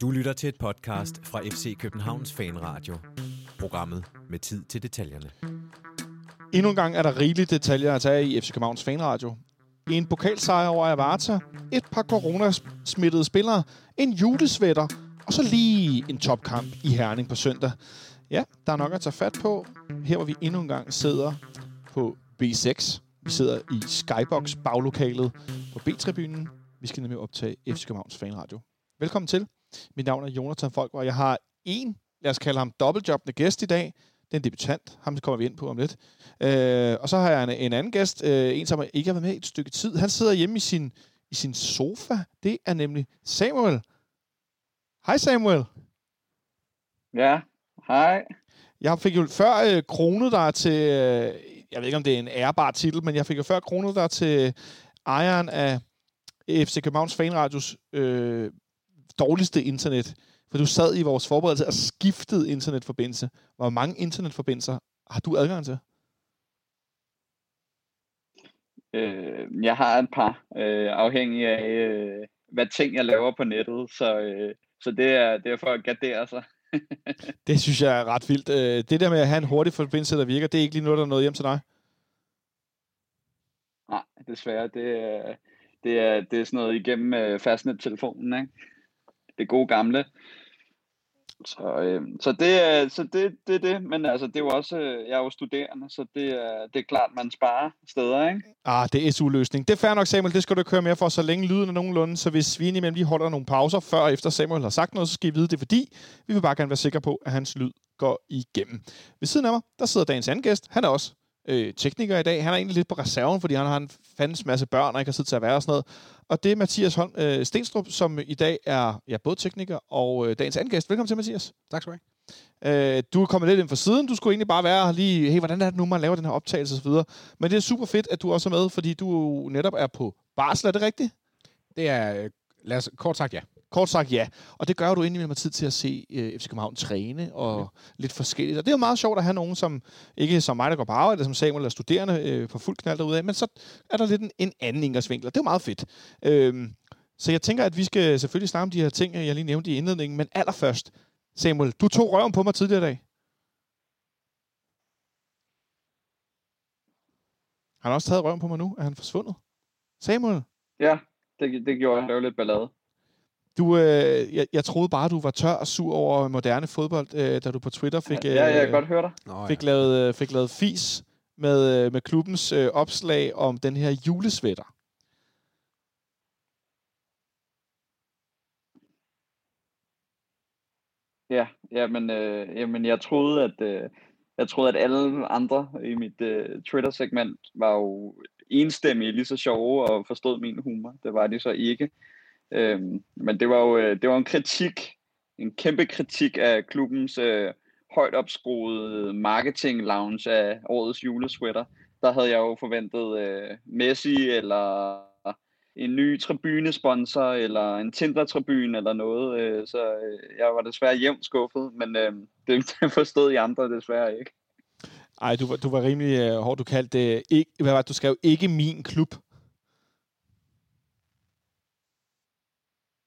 Du lytter til et podcast fra FC Københavns Fanradio. Programmet med tid til detaljerne. Endnu en gang er der rigelige detaljer at tage i FC Københavns Fanradio. En pokalsejr over Avarta, et par coronasmittede spillere, en julesvætter, og så lige en topkamp i Herning på søndag. Ja, der er nok at tage fat på. Her hvor vi endnu en gang sidder på B6. Vi sidder i Skybox baglokalet på B-tribunen. Vi skal nemlig optage FC Københavns Fanradio. Velkommen til. Mit navn er Jonathan Folk, og jeg har en, lad os kalde ham dobbeltjobbende gæst i dag. Det er en debutant. Ham kommer vi ind på om lidt. Øh, og så har jeg en, en anden gæst, øh, en som ikke har været med i et stykke tid. Han sidder hjemme i sin, i sin sofa. Det er nemlig Samuel. Hej Samuel. Ja, hej. Jeg fik jo før øh, kronet dig til, øh, jeg ved ikke om det er en ærbar titel, men jeg fik jo før kronet dig til ejeren af FC Københavns Fanradios øh, dårligste internet. For du sad i vores forberedelse og skiftede internetforbindelse. Hvor mange internetforbindelser har du adgang til? Øh, jeg har et par, øh, afhængig af, øh, hvad ting jeg laver på nettet. Så, øh, så det, er, det er for at gardere sig. det synes jeg er ret vildt. Øh, det der med at have en hurtig forbindelse, der virker, det er ikke lige noget, der er noget hjem til dig? Nej, desværre. Det er, det er, det er sådan noget igennem øh, fastnet-telefonen, ikke? Det gode gamle. Så, øh, så det er så det, det, det. Men altså, det er jo også, øh, jeg er jo studerende, så det er, det er klart, man sparer steder, ikke? Ah, det er SU-løsning. Det er fair nok, Samuel. Det skal du køre mere for, så længe lyden er nogenlunde. Så hvis vi indimellem lige holder nogle pauser, før og efter Samuel har sagt noget, så skal I vide det, fordi vi vil bare gerne være sikre på, at hans lyd går igennem. Ved siden af mig, der sidder dagens anden gæst. Han er også øh, tekniker i dag. Han er egentlig lidt på reserven, fordi han har en fandens masse børn, og ikke har tid til at være og sådan noget. Og det er Mathias Holm øh, Stenstrup, som i dag er ja, både tekniker og øh, dagens anden gæst. Velkommen til, Mathias. Tak skal du have. Øh, du er kommet lidt ind for siden. Du skulle egentlig bare være lige, hey, hvordan er det nu, man laver den her optagelse osv. Men det er super fedt, at du også er med, fordi du netop er på barsel. Er det rigtigt? Det er, øh, lad os, kort sagt ja. Kort sagt ja. Og det gør du indimellem har tid til at se øh, FC København træne og ja. lidt forskelligt. Og det er jo meget sjovt at have nogen, som ikke som mig, der går på arbejde, eller som Samuel er studerende øh, på fuld knald derude af, men så er der lidt en, en anden indgangsvinkel, og det er jo meget fedt. Øhm, så jeg tænker, at vi skal selvfølgelig snakke om de her ting, jeg lige nævnte i indledningen, men allerførst, Samuel, du tog røven på mig tidligere i dag. Han har også taget røven på mig nu. Er han forsvundet? Samuel? Ja, det, det gjorde han. Det var lidt ballade. Du, øh, jeg, jeg troede bare, du var tør og sur over moderne fodbold, øh, da du på Twitter fik, øh, ja, jeg kan godt høre dig. Nå, fik, ja. lavet, øh, fik lavet fis med, øh, med klubbens øh, opslag om den her julesvætter. Ja, jamen, øh, jamen jeg troede, at øh, jeg troede, at alle andre i mit øh, Twitter-segment var jo enstemmige, lige så sjove og forstod min humor. Det var de så ikke. Øhm, men det var jo øh, det var en kritik, en kæmpe kritik af klubbens øh, højt opskruede marketing lounge af årets julesweater. Der havde jeg jo forventet øh, Messi eller en ny tribunesponsor eller en Tinder-tribune eller noget. Øh, så øh, jeg var desværre jævnt skuffet, men øh, det, det forstod I andre desværre ikke. Ej, du, du var rimelig øh, hård. Du kaldte det, ikke, hvad var det, du skrev, ikke min klub.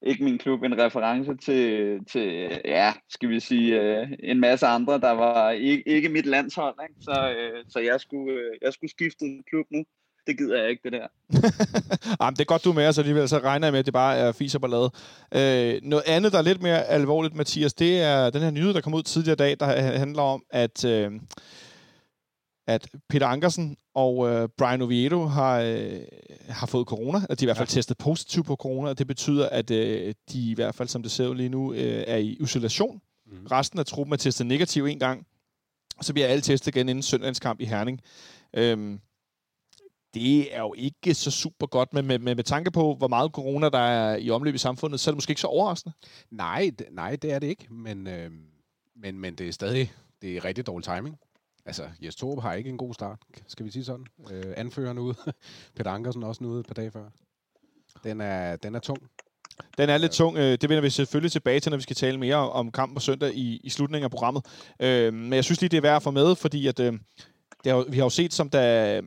Ikke min klub, en reference til, til ja, skal vi sige, øh, en masse andre, der var ikke, ikke mit landshold. Ikke? Så, øh, så jeg, skulle, øh, jeg skulle skifte en klub nu. Det gider jeg ikke, det der. Jamen, det er godt, du er med os alligevel, så regner jeg med, at det bare er fiser ballade. Øh, noget andet, der er lidt mere alvorligt, Mathias, det er den her nyhed, der kom ud tidligere i dag, der handler om, at... Øh, at Peter Ankersen og øh, Brian Oviedo har, øh, har fået corona, at de i hvert fald ja. testet positiv på corona, og det betyder, at øh, de i hvert fald, som det ser ud lige nu, øh, er i isolation. Mm. Resten af truppen er testet negativ en gang, og så bliver alle testet igen inden søndagens kamp i Herning. Øhm, det er jo ikke så super godt, men med, med, med tanke på, hvor meget corona der er i omløb i samfundet, så er det måske ikke så overraskende. Nej, nej, det er det ikke, men, øh, men, men det er stadig det er rigtig dårlig timing. Altså, Jes Torup har ikke en god start, skal vi sige sådan. Øh, anføreren ude. Peter Ankersen også ude et par dage før. Den er, den er tung. Den er lidt tung. Øh, det vender vi selvfølgelig tilbage til, når vi skal tale mere om kampen på søndag i, i slutningen af programmet. Øh, men jeg synes lige, det er værd at få med, fordi at, øh, det har, vi har jo set, som da,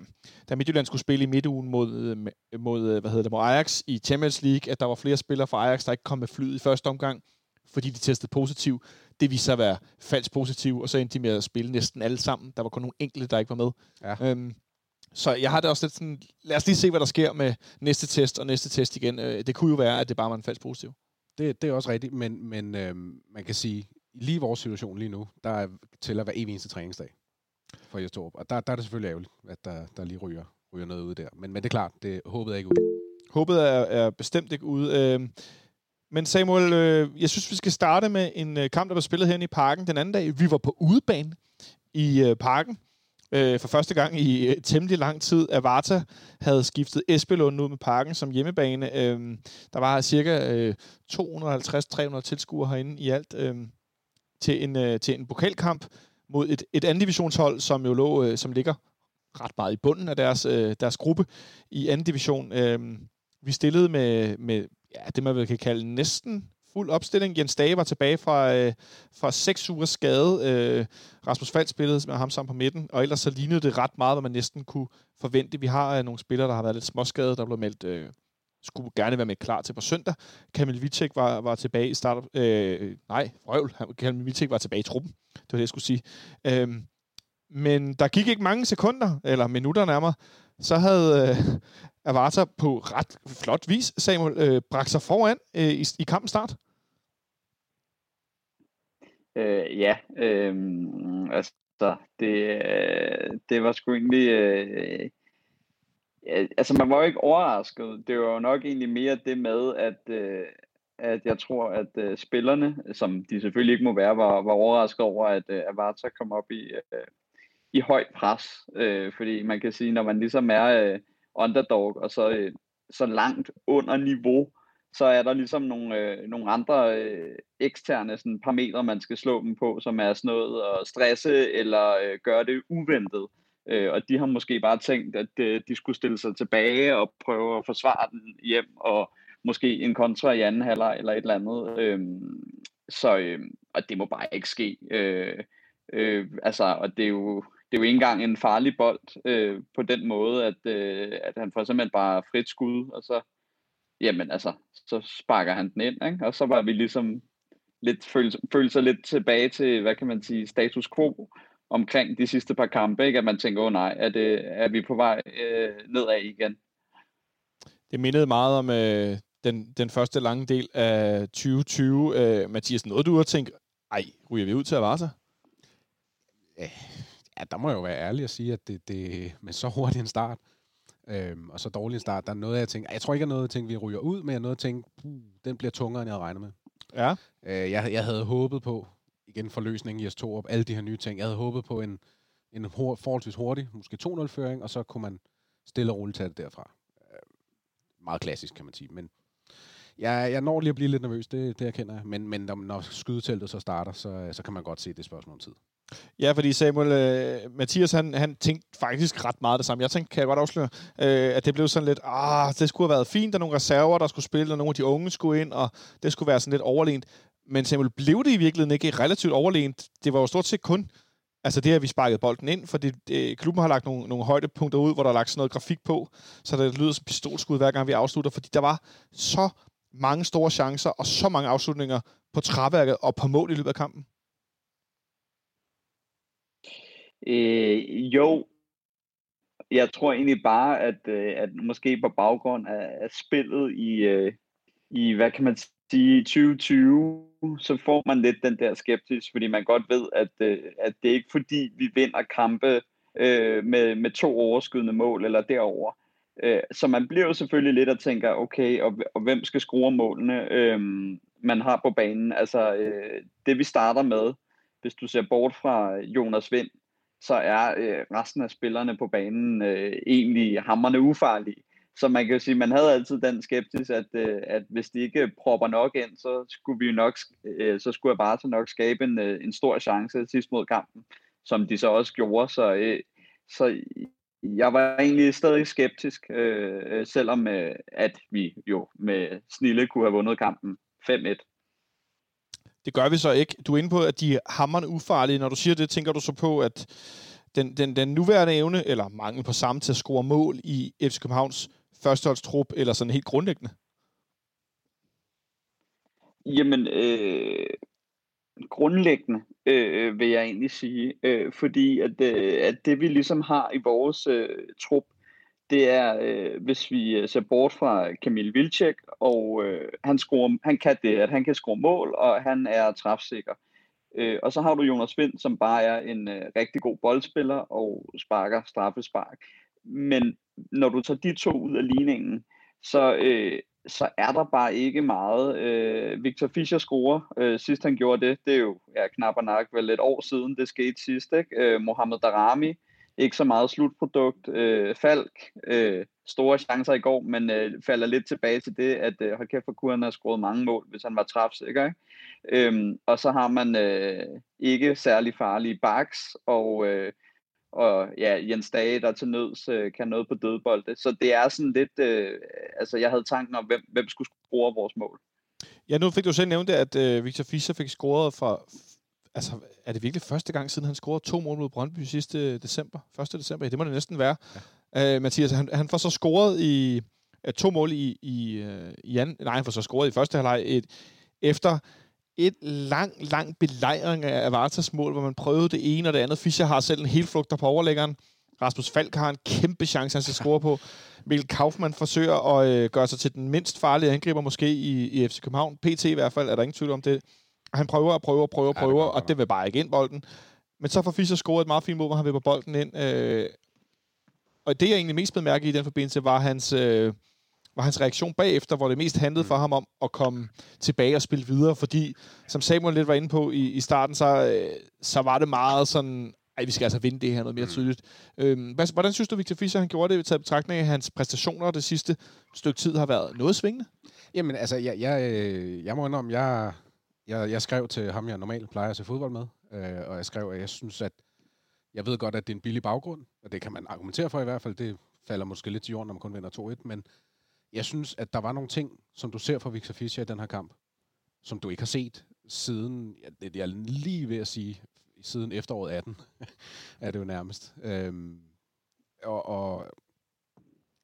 da Midtjylland skulle spille i midtugen mod, øh, mod, øh, hvad hedder det, mod Ajax i Champions League, at der var flere spillere fra Ajax, der ikke kom med flyet i første omgang, fordi de testede positiv. Det viste sig at være falsk positiv, og så endte de med at spille næsten alle sammen. Der var kun nogle enkelte, der ikke var med. Ja. Øhm, så jeg har det også lidt sådan, lad os lige se, hvad der sker med næste test og næste test igen. Øh, det kunne jo være, at det bare var en falsk positiv. Det, det er også rigtigt, men, men øh, man kan sige, lige i vores situation lige nu, der er at være evig eneste træningsdag for Jestorp. Og der, der er det selvfølgelig ærgerligt, at der, der lige ryger, ryger noget ud der. Men, men det er klart, det håbet er ikke ude. Håbet er, er bestemt ikke ude. Øh, men Samuel, øh, jeg synes, vi skal starte med en øh, kamp, der var spillet herinde i parken den anden dag. Vi var på udebane i øh, parken øh, for første gang i øh, temmelig lang tid. Avarta havde skiftet Esbelund ud med parken som hjemmebane. Øh, der var cirka øh, 250-300 tilskuere herinde i alt øh, til, en, øh, til en pokalkamp mod et, et andet divisionshold, som jo lå, øh, som ligger ret meget i bunden af deres, øh, deres gruppe i anden division. Øh, vi stillede med, med ja, det, man vil kan kalde næsten fuld opstilling. Jens Dage var tilbage fra, øh, fra seks uger skade. Øh, Rasmus Fald spillede med ham sammen på midten, og ellers så lignede det ret meget, hvad man næsten kunne forvente. Vi har øh, nogle spillere, der har været lidt småskade, der blev meldt, øh, skulle gerne være med klar til på søndag. Kamil Vitek var, var tilbage i start. Øh, nej, røvl. Kamil Vitek var tilbage i truppen. Det var det, jeg skulle sige. Øh, men der gik ikke mange sekunder, eller minutter nærmere, så havde øh, Avarta på ret flot vis, Samuel, øh, bragt sig foran øh, i, i kampen start. Øh, ja, øh, altså det, øh, det var sgu egentlig... Øh, altså man var jo ikke overrasket. Det var jo nok egentlig mere det med, at, øh, at jeg tror, at øh, spillerne, som de selvfølgelig ikke må være, var, var overrasket over, at øh, Avarta kom op i, øh, i højt pres. Øh, fordi man kan sige, når man ligesom er øh, underdog, og så, øh, så langt under niveau, så er der ligesom nogle, øh, nogle andre øh, eksterne sådan, parametre, man skal slå dem på, som er sådan noget at stresse eller øh, gøre det uventet. Øh, og de har måske bare tænkt, at øh, de skulle stille sig tilbage og prøve at forsvare den hjem, og måske en kontra i anden halvleg eller et eller andet. Øh, så øh, og det må bare ikke ske. Øh, øh, altså, og det er jo det er jo ikke engang en farlig bold øh, på den måde, at, øh, at han får simpelthen bare frit skud, og så, jamen altså, så sparker han den ind, ikke? og så var vi ligesom lidt, føle, føle sig lidt tilbage til, hvad kan man sige, status quo omkring de sidste par kampe, ikke? at man tænker, åh oh, nej, er, det, er vi på vej øh, nedad igen? Det mindede meget om øh, den, den første lange del af 2020. Øh, Mathias, noget du har tænkt, ej, ryger vi ud til Avarta? Ja, der må jeg jo være ærlig at sige, at det, det med så hurtig en start, øhm, og så dårlig en start, der er noget, jeg tænker, jeg tror ikke, at noget, jeg tænker, vi ryger ud, men jeg er noget, jeg tænker, den bliver tungere, end jeg havde regnet med. Ja. Øh, jeg, jeg havde håbet på, igen forløsningen i S2, alle de her nye ting, jeg havde håbet på en, en hår, forholdsvis hurtig, måske 2-0-føring, og så kunne man stille og roligt tage det derfra. Øh, meget klassisk, kan man sige, men jeg, jeg når lige at blive lidt nervøs, det, det erkender jeg, men, men når skydeteltet så starter, så, så kan man godt se det spørgsmål om tid. Ja, fordi Samuel, øh, Mathias, han, han tænkte faktisk ret meget det samme. Jeg tænkte, kan jeg godt afsløre, øh, at det blev sådan lidt, ah, det skulle have været fint, der nogle reserver, der skulle spille, og nogle af de unge skulle ind, og det skulle være sådan lidt overlegent. Men Samuel, blev det i virkeligheden ikke relativt overlegent? Det var jo stort set kun Altså det, at vi sparkede bolden ind, fordi det, klubben har lagt nogle, nogle højdepunkter ud, hvor der er lagt sådan noget grafik på, så det lyder som pistolskud, hver gang vi afslutter, fordi der var så mange store chancer og så mange afslutninger på træværket og på mål i løbet af kampen. Øh, jo, jeg tror egentlig bare, at, øh, at måske på baggrund af, af spillet i, øh, i, hvad kan man sige, 2020, så får man lidt den der skeptisk, fordi man godt ved, at, øh, at det er ikke fordi, vi vinder kampe øh, med, med to overskydende mål eller derover. Øh, så man bliver jo selvfølgelig lidt og tænker, okay, og, og hvem skal skrue målene, øh, man har på banen? Altså, øh, det vi starter med, hvis du ser bort fra Jonas Vind, så er øh, resten af spillerne på banen øh, egentlig hammerne ufarlige. Så man kan jo sige, man havde altid den skepsis, at, øh, at hvis de ikke propper nok ind, så skulle vi nok, øh, så skulle jeg bare så nok skabe en, øh, en stor chance sidst mod kampen, som de så også gjorde. Så, øh, så jeg var egentlig stadig skeptisk, øh, øh selvom øh, at vi jo med snille kunne have vundet kampen 5-1. Det gør vi så ikke. Du er inde på, at de er hammerne ufarlige. Når du siger det, tænker du så på, at den, den, den nuværende evne, eller mangel på samme til at score mål i FC Københavns førsteholdstrup, eller sådan helt grundlæggende? Jamen, øh, grundlæggende øh, vil jeg egentlig sige, øh, fordi at, øh, at det vi ligesom har i vores øh, trup, det er, øh, hvis vi øh, ser bort fra Kamil Vilcek, og øh, han, scorer, han kan det, at han kan score mål, og han er træfsikker. Øh, og så har du Jonas Vind, som bare er en øh, rigtig god boldspiller og sparker straffespark. Men når du tager de to ud af ligningen, så, øh, så er der bare ikke meget. Øh, Victor Fischer scorer. Øh, sidst han gjorde det, det er jo ja, knap og nok vel et år siden, det skete sidst. Ikke? Øh, Mohamed Darami, ikke så meget slutprodukt. Øh, Falk, øh, store chancer i går, men øh, falder lidt tilbage til det, at øh, hold for Kuren har scoret mange mål, hvis han var træfsikker. Ikke? Øhm, og så har man øh, ikke særlig farlige backs, og, øh, og ja, Jens Dage, der til nøds øh, kan noget på dødbolde. Så det er sådan lidt, øh, altså jeg havde tanken om, hvem, hvem skulle score vores mål. Ja, nu fik du selv nævnt det, at øh, Victor Fischer fik scoret fra, altså, er det virkelig første gang, siden han scorede to mål mod Brøndby sidste december? 1. december? Ja, det må det næsten være. Ja. Øh, Mathias, han, han får så scoret i uh, to mål i, i, uh, i anden, nej, han får så scoret i første halvleg et, efter et lang, lang belejring af Avartas mål, hvor man prøvede det ene og det andet. Fischer har selv en helt flugter på overlæggeren. Rasmus Falk har en kæmpe chance, han skal score på. Mikkel Kaufmann forsøger at øh, gøre sig til den mindst farlige angriber måske i, i FC København. PT i hvert fald, er der ingen tvivl om det. Han prøver og prøver og prøver og prøver, ja, og det vil bare ikke ind bolden. Men så får Fischer scoret et meget fint mål, hvor han vil på bolden ind. Øh, og det, jeg egentlig mest bemærke i den forbindelse, var hans, øh, var hans reaktion bagefter, hvor det mest handlede for ham om at komme tilbage og spille videre. Fordi, som Samuel lidt var inde på i, i starten, så, øh, så var det meget sådan, ej, vi skal altså vinde det her noget mere mm. tydeligt. Øhm, hvordan synes du, Victor Fischer, han gjorde det, taget betragtning af, hans præstationer det sidste stykke tid har været noget svingende? Jamen, altså, jeg, jeg, øh, jeg må indrømme, jeg, jeg, jeg skrev til ham, jeg normalt plejer at se fodbold med, øh, og jeg skrev, at jeg synes, at jeg ved godt, at det er en billig baggrund, og det kan man argumentere for i hvert fald. Det falder måske lidt til jorden, når man kun vinder 2-1, men jeg synes, at der var nogle ting, som du ser fra Victor Fischer i den her kamp, som du ikke har set siden, ja, det er jeg lige ved at sige, siden efteråret 18, er det jo nærmest. Øhm, og, og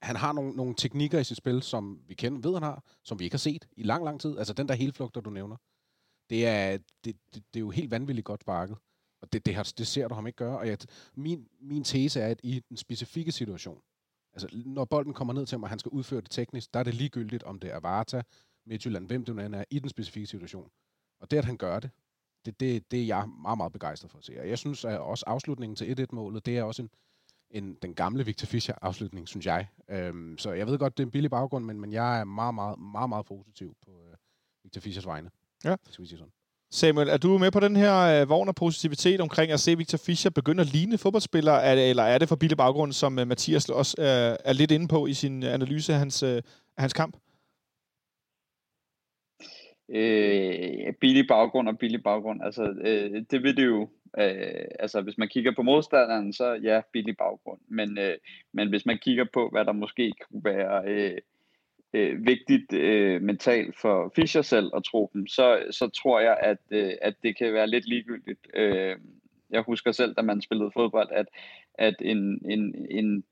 han har nogle, nogle teknikker i sit spil, som vi kender, ved han har, som vi ikke har set i lang, lang tid. Altså den der helflugter, du nævner. Det er, det, det, det er jo helt vanvittigt godt sparket. Og det, det, har, det ser du ham ikke gøre. Og jeg, min, min tese er, at i den specifikke situation, altså når bolden kommer ned til ham, og han skal udføre det teknisk, der er det ligegyldigt, om det er Varta, Midtjylland, hvem det nu er, i den specifikke situation. Og det, at han gør det, det, det, det er jeg meget, meget begejstret for at se. Og jeg synes at også afslutningen til 1-1-målet, det er også en, en, den gamle Victor Fischer-afslutning, synes jeg. Øhm, så jeg ved godt, det er en billig baggrund, men, men jeg er meget, meget, meget, meget positiv på øh, Victor Fischers vegne. Ja. Skal vi sige sådan. Samuel, er du med på den her øh, vogn af positivitet omkring at se Victor Fischer begynde at ligne fodboldspiller, er det, eller er det for billig baggrund, som øh, Mathias også øh, er lidt inde på i sin analyse af hans, øh, hans kamp? Øh, billig baggrund og billig baggrund. Altså, øh, det vil det jo. Øh, altså, hvis man kigger på modstanderen, så ja, billig baggrund. Men, øh, men hvis man kigger på, hvad der måske kunne være øh, øh, vigtigt øh, mentalt for Fischer selv og truppen, så, så tror jeg, at, øh, at det kan være lidt ligegyldigt. Øh, jeg husker selv, da man spillede fodbold, at, at en, en, en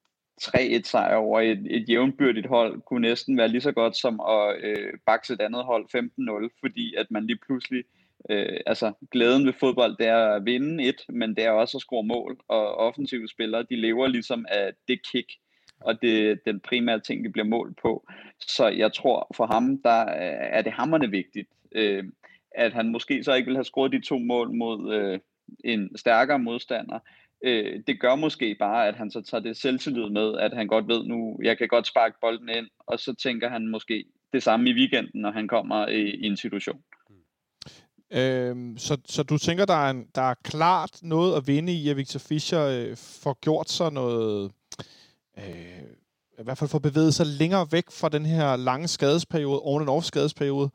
3-1 sejr over et, et jævnbyrdigt hold kunne næsten være lige så godt som at øh, bakse et andet hold 15-0, fordi at man lige pludselig, øh, altså glæden ved fodbold, det er at vinde et, men det er også at score mål, og offensive spillere, de lever ligesom af det kick, og det er den primære ting, det bliver målt på. Så jeg tror for ham, der er det hammerne vigtigt, øh, at han måske så ikke vil have scoret de to mål mod øh, en stærkere modstander, øh, det gør måske bare, at han så tager det selvtillid med, at han godt ved nu, jeg kan godt sparke bolden ind, og så tænker han måske det samme i weekenden, når han kommer i, i en situation. Mm. Øhm, så, så du tænker, der er, en, der er klart noget at vinde i, at Victor Fischer øh, får gjort sig noget, øh, i hvert fald får bevæget sig længere væk fra den her lange skadesperiode, on and off skadesperiode,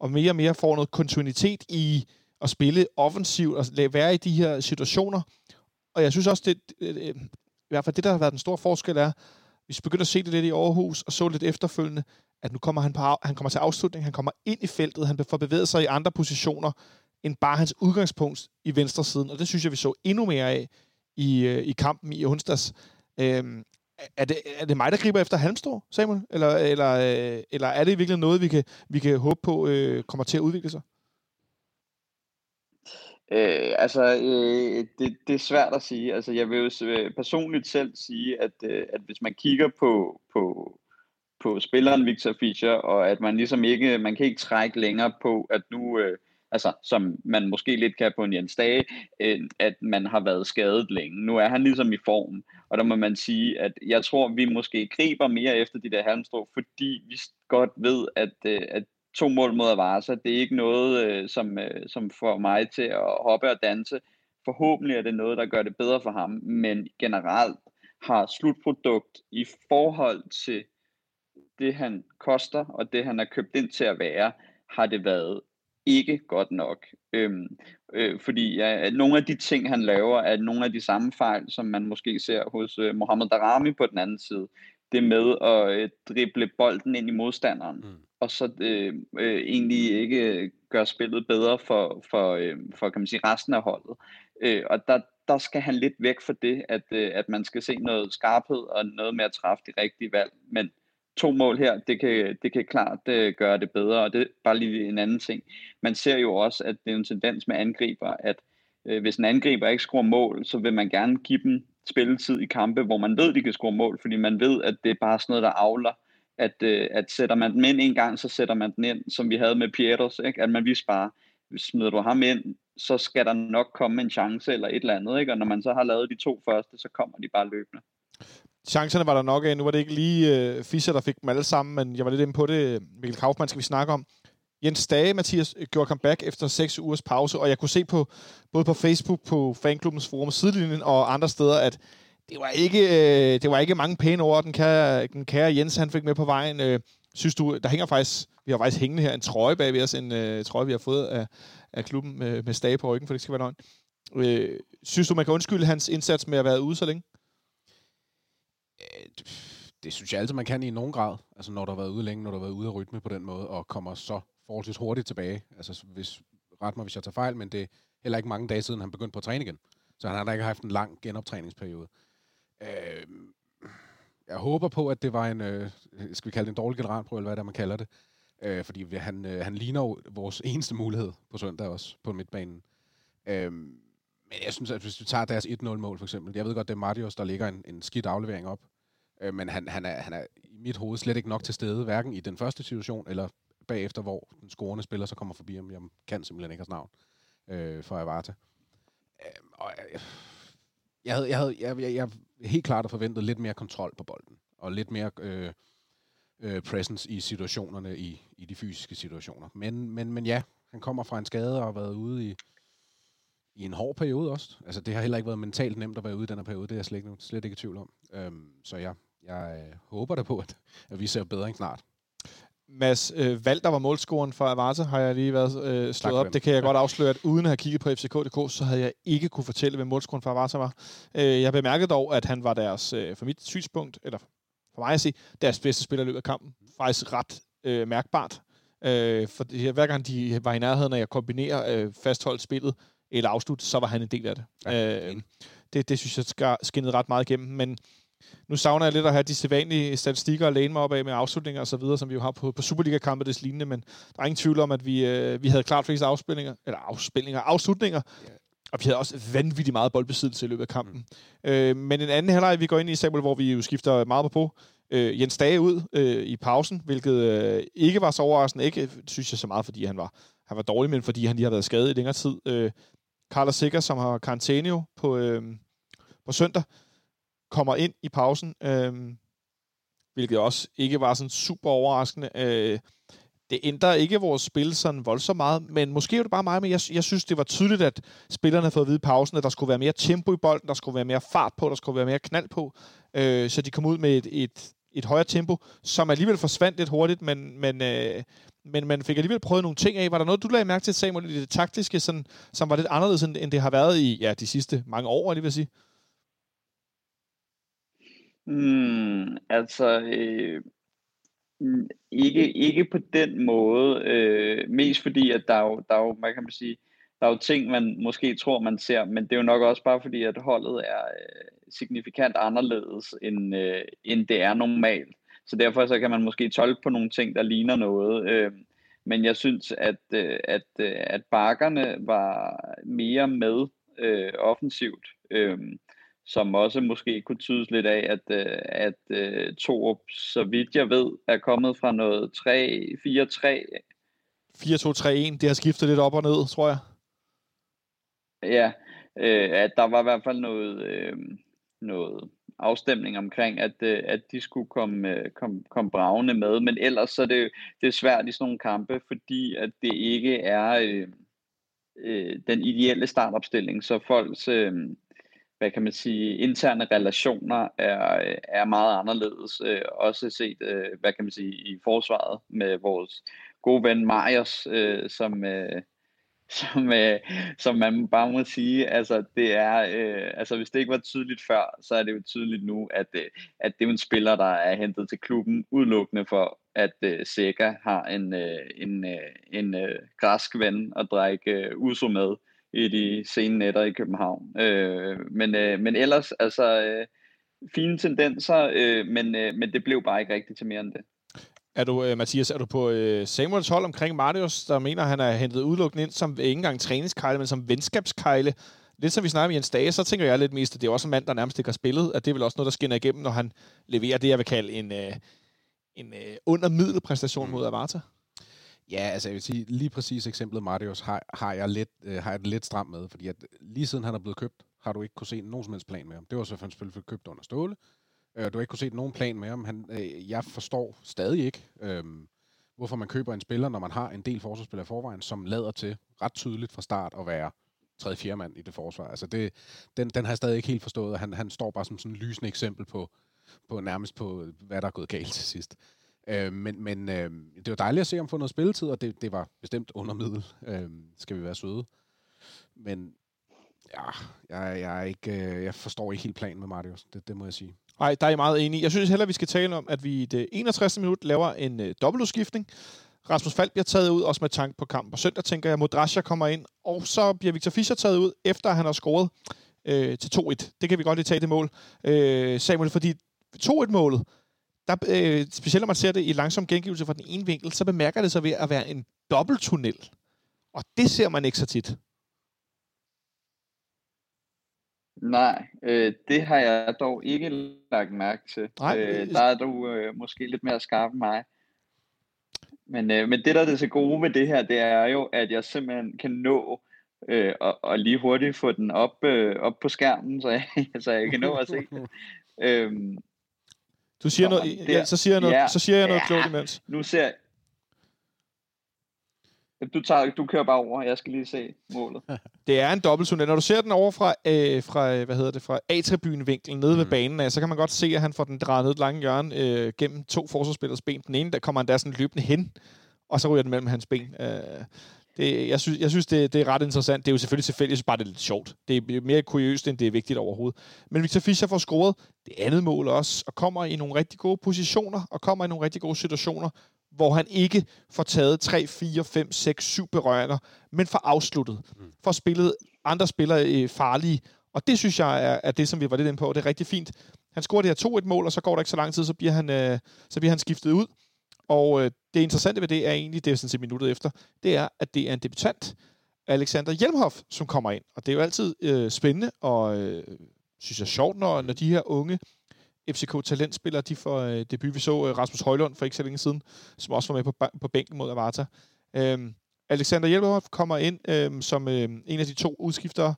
og mere og mere får noget kontinuitet i at spille offensivt og være i de her situationer, og jeg synes også, det, i hvert fald det, der har været den store forskel, er, hvis vi begynder at se det lidt i Aarhus, og så lidt efterfølgende, at nu kommer han, på, han kommer til afslutning, han kommer ind i feltet, han får bevæget sig i andre positioner, end bare hans udgangspunkt i venstre siden. Og det synes jeg, vi så endnu mere af i, øh, i kampen i onsdags. Øhm, er det, er det mig, der griber efter Halmstrå, Samuel? Eller, eller, øh, eller er det virkelig noget, vi kan, vi kan håbe på øh, kommer til at udvikle sig? Øh, altså, øh, det, det er svært at sige. Altså, jeg vil jo øh, personligt selv sige, at, øh, at hvis man kigger på, på, på spilleren Victor Fischer, og at man ligesom ikke, man kan ikke trække længere på, at nu, øh, altså som man måske lidt kan på en Jens Dage, øh, at man har været skadet længe. Nu er han ligesom i form, og der må man sige, at jeg tror, vi måske griber mere efter de der halmstrå, fordi vi godt ved, at, øh, at to mål mod Avarsa, det er ikke noget, øh, som, øh, som får mig til at hoppe og danse. Forhåbentlig er det noget, der gør det bedre for ham, men generelt har slutprodukt i forhold til det, han koster, og det, han er købt ind til at være, har det været ikke godt nok. Øhm, øh, fordi ja, nogle af de ting, han laver, er nogle af de samme fejl, som man måske ser hos øh, Mohamed Darami på den anden side. Det med at øh, drible bolden ind i modstanderen, mm. og så øh, øh, egentlig ikke gøre spillet bedre for, for, øh, for kan man sige, resten af holdet. Øh, og der, der skal han lidt væk fra det, at, øh, at man skal se noget skarphed og noget med at træffe de rigtige valg. Men to mål her, det kan, det kan klart uh, gøre det bedre, og det er bare lige en anden ting. Man ser jo også, at det er en tendens med angriber, at uh, hvis en angriber ikke scorer mål, så vil man gerne give dem spilletid i kampe, hvor man ved, de kan score mål, fordi man ved, at det er bare sådan noget, der avler, at, uh, at sætter man den ind en gang, så sætter man den ind, som vi havde med Pieters, ikke? at man viser bare, smider du ham ind, så skal der nok komme en chance eller et eller andet, ikke? og når man så har lavet de to første, så kommer de bare løbende chancerne var der nok af. Nu var det ikke lige øh, Fischer, der fik dem alle sammen, men jeg var lidt inde på det. Øh, Mikkel Kaufmann skal vi snakke om. Jens Dage, Mathias, øh, gjorde comeback efter seks ugers pause, og jeg kunne se på både på Facebook, på fanklubbens forum, sidelinjen og andre steder, at det var ikke, øh, det var ikke mange pæne ord, den kære, den kære Jens han fik med på vejen. Øh, synes du, der hænger faktisk, vi har faktisk hængende her en trøje bag ved os, en øh, trøje, vi har fået af, af klubben med, med Stage på ryggen, for det skal være nøgen. Øh, synes du, man kan undskylde hans indsats med at være ude så længe? Det synes jeg altid, man kan i nogen grad. Altså når der har været ude længe, når der har været ude af rytme på den måde, og kommer så forholdsvis hurtigt tilbage. Altså hvis, ret mig, hvis jeg tager fejl, men det er heller ikke mange dage siden, han begyndte på at træne igen. Så han har da ikke haft en lang genoptræningsperiode. Øh, jeg håber på, at det var en, øh, skal vi kalde det en dårlig generalprøve, eller hvad det man kalder det. Øh, fordi han, øh, han ligner jo vores eneste mulighed på søndag også, på midtbanen. Øh, men jeg synes, at hvis du tager deres 1-0-mål for eksempel, jeg ved godt, det er Marius, der ligger en, en skidt aflevering op, øh, men han, han, er, han er i mit hoved slet ikke nok til stede, hverken i den første situation, eller bagefter, hvor den scorende spiller så kommer forbi ham. Jeg kan simpelthen ikke hans navn øh, for Avarta. Øhm, øh, og jeg, jeg, havde, jeg, havde, jeg, jeg, jeg helt klart forventet lidt mere kontrol på bolden, og lidt mere øh, øh, presence i situationerne, i, i de fysiske situationer. Men, men, men ja, han kommer fra en skade og har været ude i i en hård periode også. Altså, det har heller ikke været mentalt nemt at være ude i den her periode. Det er jeg slet ikke, slet ikke i tvivl om. Øhm, så ja, jeg øh, håber da på, at, at vi ser bedre end snart. Mads øh, Valg, der var målscoren for Avarta, har jeg lige været øh, slået op. Det kan jeg godt afsløre, at uden at have kigget på FCK.dk, så havde jeg ikke kunne fortælle, hvem målscoren for Avarta var. Øh, jeg bemærkede dog, at han var deres, øh, for mit synspunkt, eller for mig at sige, deres bedste spiller i løbet af kampen. Faktisk ret øh, mærkbart. Øh, for hver gang de var i nærheden af at kombinere øh, fastholdt spillet eller afslut, så var han en del af det. Ja, øh, det, det synes jeg skinnede ret meget igennem, men nu savner jeg lidt at have de sædvanlige statistikker og læne mig op af med afslutninger og så videre, som vi jo har på, på Superliga-kampe det lignende, men der er ingen tvivl om, at vi, øh, vi havde klart flest afspilninger, eller afspilninger, afslutninger, og vi havde også vanvittigt meget boldbesiddelse i løbet af kampen. Mm. Øh, men en anden halvleg, vi går ind i, Samuel, hvor vi jo skifter meget på, øh, Jens Dage ud øh, i pausen, hvilket øh, ikke var så overraskende, ikke synes jeg så meget, fordi han var, han var dårlig, men fordi han lige har været skadet i længere tid. Øh, Carlos Sikker, som har karantæne på, øh, på søndag, kommer ind i pausen, øh, hvilket også ikke var sådan super overraskende. Øh, det ændrer ikke vores spil sådan voldsomt meget, men måske er det bare mig, men jeg, jeg synes, det var tydeligt, at spillerne havde fået at vide i pausen, at der skulle være mere tempo i bolden, der skulle være mere fart på, der skulle være mere knald på, øh, så de kom ud med et, et, et højere tempo, som alligevel forsvandt lidt hurtigt, men, men, øh, men man fik alligevel prøvet nogle ting af. Var der noget, du lagde mærke til, Samuel, i det taktiske, sådan, som var lidt anderledes, end, det har været i ja, de sidste mange år, lige vil sige? Mm, altså, øh, mm, ikke, ikke på den måde. Øh, mest fordi, at der er jo, der er jo, man kan man sige, der er jo ting, man måske tror, man ser, men det er jo nok også bare fordi, at holdet er øh, signifikant anderledes, end, øh, end det er normalt. Så derfor så kan man måske tolke på nogle ting, der ligner noget. Øh, men jeg synes, at, øh, at, øh, at bakkerne var mere med øh, offensivt, øh, som også måske kunne tydes lidt af, at, øh, at øh, Torup, så vidt jeg ved, er kommet fra noget 3-4-3. 4-2-3-1, det har skiftet lidt op og ned, tror jeg. Ja, øh, at der var i hvert fald noget, øh, noget afstemning omkring, at, øh, at de skulle komme, øh, komme, komme bravende med, men ellers så er det, det er svært i sådan nogle kampe, fordi at det ikke er øh, øh, den ideelle startopstilling, så folks, øh, hvad kan man sige, interne relationer er, øh, er meget anderledes, øh, også set, øh, hvad kan man sige, i forsvaret med vores gode ven Marius, øh, som, øh, som, øh, som man bare må sige, altså det er, øh, altså hvis det ikke var tydeligt før, så er det jo tydeligt nu, at, øh, at det er en spiller, der er hentet til klubben udelukkende for, at øh, Sega har en, øh, en, øh, en øh, græsk ven at drikke øh, uso med i de sene nætter i København. Øh, men, øh, men ellers, altså øh, fine tendenser, øh, men, øh, men det blev bare ikke rigtigt til mere end det. Er du, uh, Mathias, er du på uh, Samuels hold omkring Marius, der mener, han er hentet udelukkende ind som ikke engang træningskejle, men som venskabskejle? Lidt som vi snakker med Jens Dage, så tænker jeg lidt mest, at det er også en mand, der nærmest ikke har spillet, at det er vel også noget, der skinner igennem, når han leverer det, jeg vil kalde en, uh, en uh, undermiddelpræstation mod Avarta. Ja, altså jeg vil sige, lige præcis eksemplet Marius har, har, jeg lidt, øh, har jeg det lidt stramt med, fordi at lige siden han er blevet købt, har du ikke kunne se nogen som helst plan med ham. Det var så selvfølgelig købt under Ståle, Øh, du har ikke kunne se nogen plan med ham. Han, øh, jeg forstår stadig ikke, øh, hvorfor man køber en spiller, når man har en del forsvarsspillere i forvejen, som lader til ret tydeligt fra start at være tredje fjerde mand i det forsvar. Altså det, den, den har jeg stadig ikke helt forstået, og han, han står bare som sådan en lysende eksempel på, på nærmest på, hvad der er gået galt til sidst. Øh, men men øh, det var dejligt at se ham få noget spilletid, og det, det var bestemt under middel, øh, skal vi være søde. Men ja, jeg, jeg, er ikke, øh, jeg forstår ikke helt planen med Marius, det, det må jeg sige. Nej, der er I meget enige. Jeg synes heller, vi skal tale om, at vi i det 61. minut laver en øh, dobbeltudskiftning. Rasmus Falk bliver taget ud, også med tanke på kampen på søndag, tænker jeg. Modrasja kommer ind, og så bliver Victor Fischer taget ud, efter han har scoret øh, til 2-1. Det kan vi godt lige tage det mål, øh, Samuel, fordi 2-1-målet, der, øh, specielt når man ser det i langsom gengivelse fra den ene vinkel, så bemærker det sig ved at være en dobbelttunnel. Og det ser man ikke så tit. Nej, øh, det har jeg dog ikke lagt mærke til. Nej, øh, der er du øh, måske lidt mere skarp end mig. Men, øh, men det, der er det så gode med det her, det er jo, at jeg simpelthen kan nå øh, og, og lige hurtigt få den op, øh, op på skærmen, så jeg, så jeg kan nå at se det. Øhm, du siger noget, ja, så siger jeg noget, ja, så siger jeg noget ja, klogt imens. Nu ser, du, tager, du kører bare over, jeg skal lige se målet. Det er en dobbelttunnel. Når du ser den over fra, øh, fra hvad hedder det, fra A-tribunevinklen nede mm. ved banen, af, så kan man godt se, at han får den drejet ned et langt hjørne øh, gennem to forsvarsspillers ben. Den ene, der kommer han der sådan løbende hen, og så ryger den mellem hans ben. Øh, det, jeg synes, jeg synes det, det er ret interessant. Det er jo selvfølgelig selvfølgelig, jeg synes bare, det er lidt sjovt. Det er mere kuriøst, end det er vigtigt overhovedet. Men Victor Fischer får scoret det andet mål også, og kommer i nogle rigtig gode positioner, og kommer i nogle rigtig gode situationer, hvor han ikke får taget 3, 4, 5, 6, 7 berøringer, men får afsluttet. Mm. Får spillet andre spillere øh, farlige. Og det synes jeg er, er det, som vi var lidt inde på. Det er rigtig fint. Han scorer det her 2-1 mål, og så går der ikke så lang tid, så bliver han, øh, så bliver han skiftet ud. Og øh, det interessante ved det er egentlig, det er sådan set minuttet efter, det er, at det er en debutant, Alexander Hjelmhoff, som kommer ind. Og det er jo altid øh, spændende og øh, synes jeg sjovt, når, når de her unge FCK-talentspillere, de får øh, debut. Vi så øh, Rasmus Højlund for ikke så længe siden, som også var med på, på bænken mod Avarta. Øhm, Alexander Hjelmhoff kommer ind øhm, som øh, en af de to udskiftere.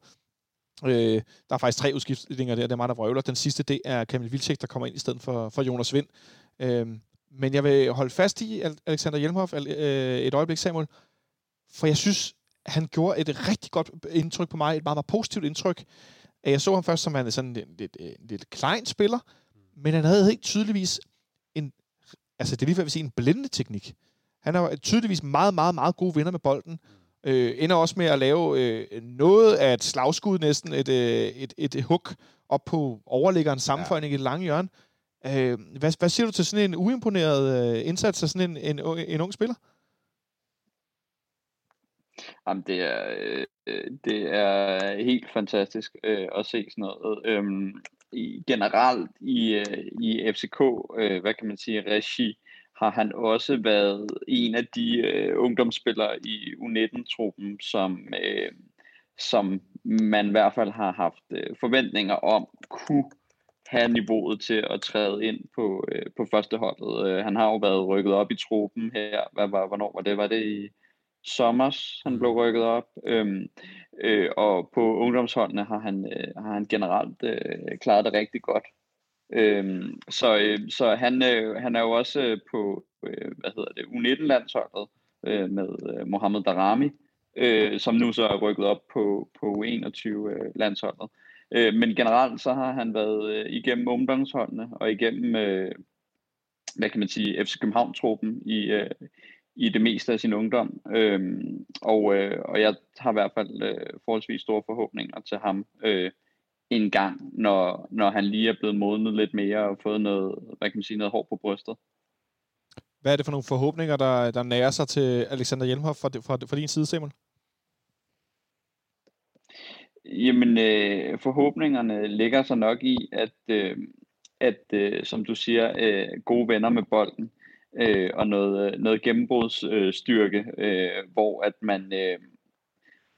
Øh, der er faktisk tre udskiftninger der, det er mig, der vrøvler. Den sidste, det er Kamil Vilcek, der kommer ind i stedet for, for Jonas Vind. Øhm, men jeg vil holde fast i Alexander Hjelmhoff øh, et øjeblik, Samuel, for jeg synes, han gjorde et rigtig godt indtryk på mig, et meget, meget positivt indtryk. Jeg så ham først som han er sådan en lidt, lidt, øh, lidt klein spiller, men han havde helt tydeligvis en, altså det er lige før, jeg vil sige, en blændende teknik. Han har tydeligvis meget, meget, meget gode venner med bolden. Øh, ender også med at lave øh, noget af et slagskud næsten, et, øh, et, et, et hook op på overliggeren sammenføjning ja. i det lange hjørne. Øh, hvad, hvad siger du til sådan en uimponeret øh, indsats af sådan en, en, en ung spiller? Jamen, det er, øh, øh det er helt fantastisk øh, at se sådan noget. Øhm, i, generelt i, øh, i FCK, øh, hvad kan man sige, regi, har han også været en af de øh, ungdomsspillere i U19-truppen, som, øh, som man i hvert fald har haft øh, forventninger om kunne have niveauet til at træde ind på, øh, på førsteholdet. Øh, han har jo været rykket op i truppen her. Hvad var, hvornår var det? Var det i sommers, han blev rykket op? Øhm, øh, og på ungdomsholdene har han, øh, har han generelt øh, klaret det rigtig godt. Øhm, så, øh, så han, øh, han er jo også øh, på øh, hvad hedder det, U19-landsholdet øh, med øh, Mohamed Darami, øh, som nu så er rykket op på, på U21-landsholdet. Øh, men generelt så har han været øh, igennem ungdomsholdene og igennem, øh, hvad kan man sige, FC København-truppen i, øh, i det meste af sin ungdom. Øh, og, øh, og jeg har i hvert fald øh, forholdsvis store forhåbninger til ham øh, en gang, når, når han lige er blevet modnet lidt mere og fået noget, hvad kan man sige, noget hår på brystet. Hvad er det for nogle forhåbninger, der, der nærer sig til Alexander Hjelmhoff fra, fra, fra din side, Simon? Jamen, øh, forhåbningerne ligger så nok i, at, øh, at øh, som du siger, øh, gode venner med bolden øh, Øh, og noget, øh, noget gennembrudsstyrke, øh, hvor at man øh,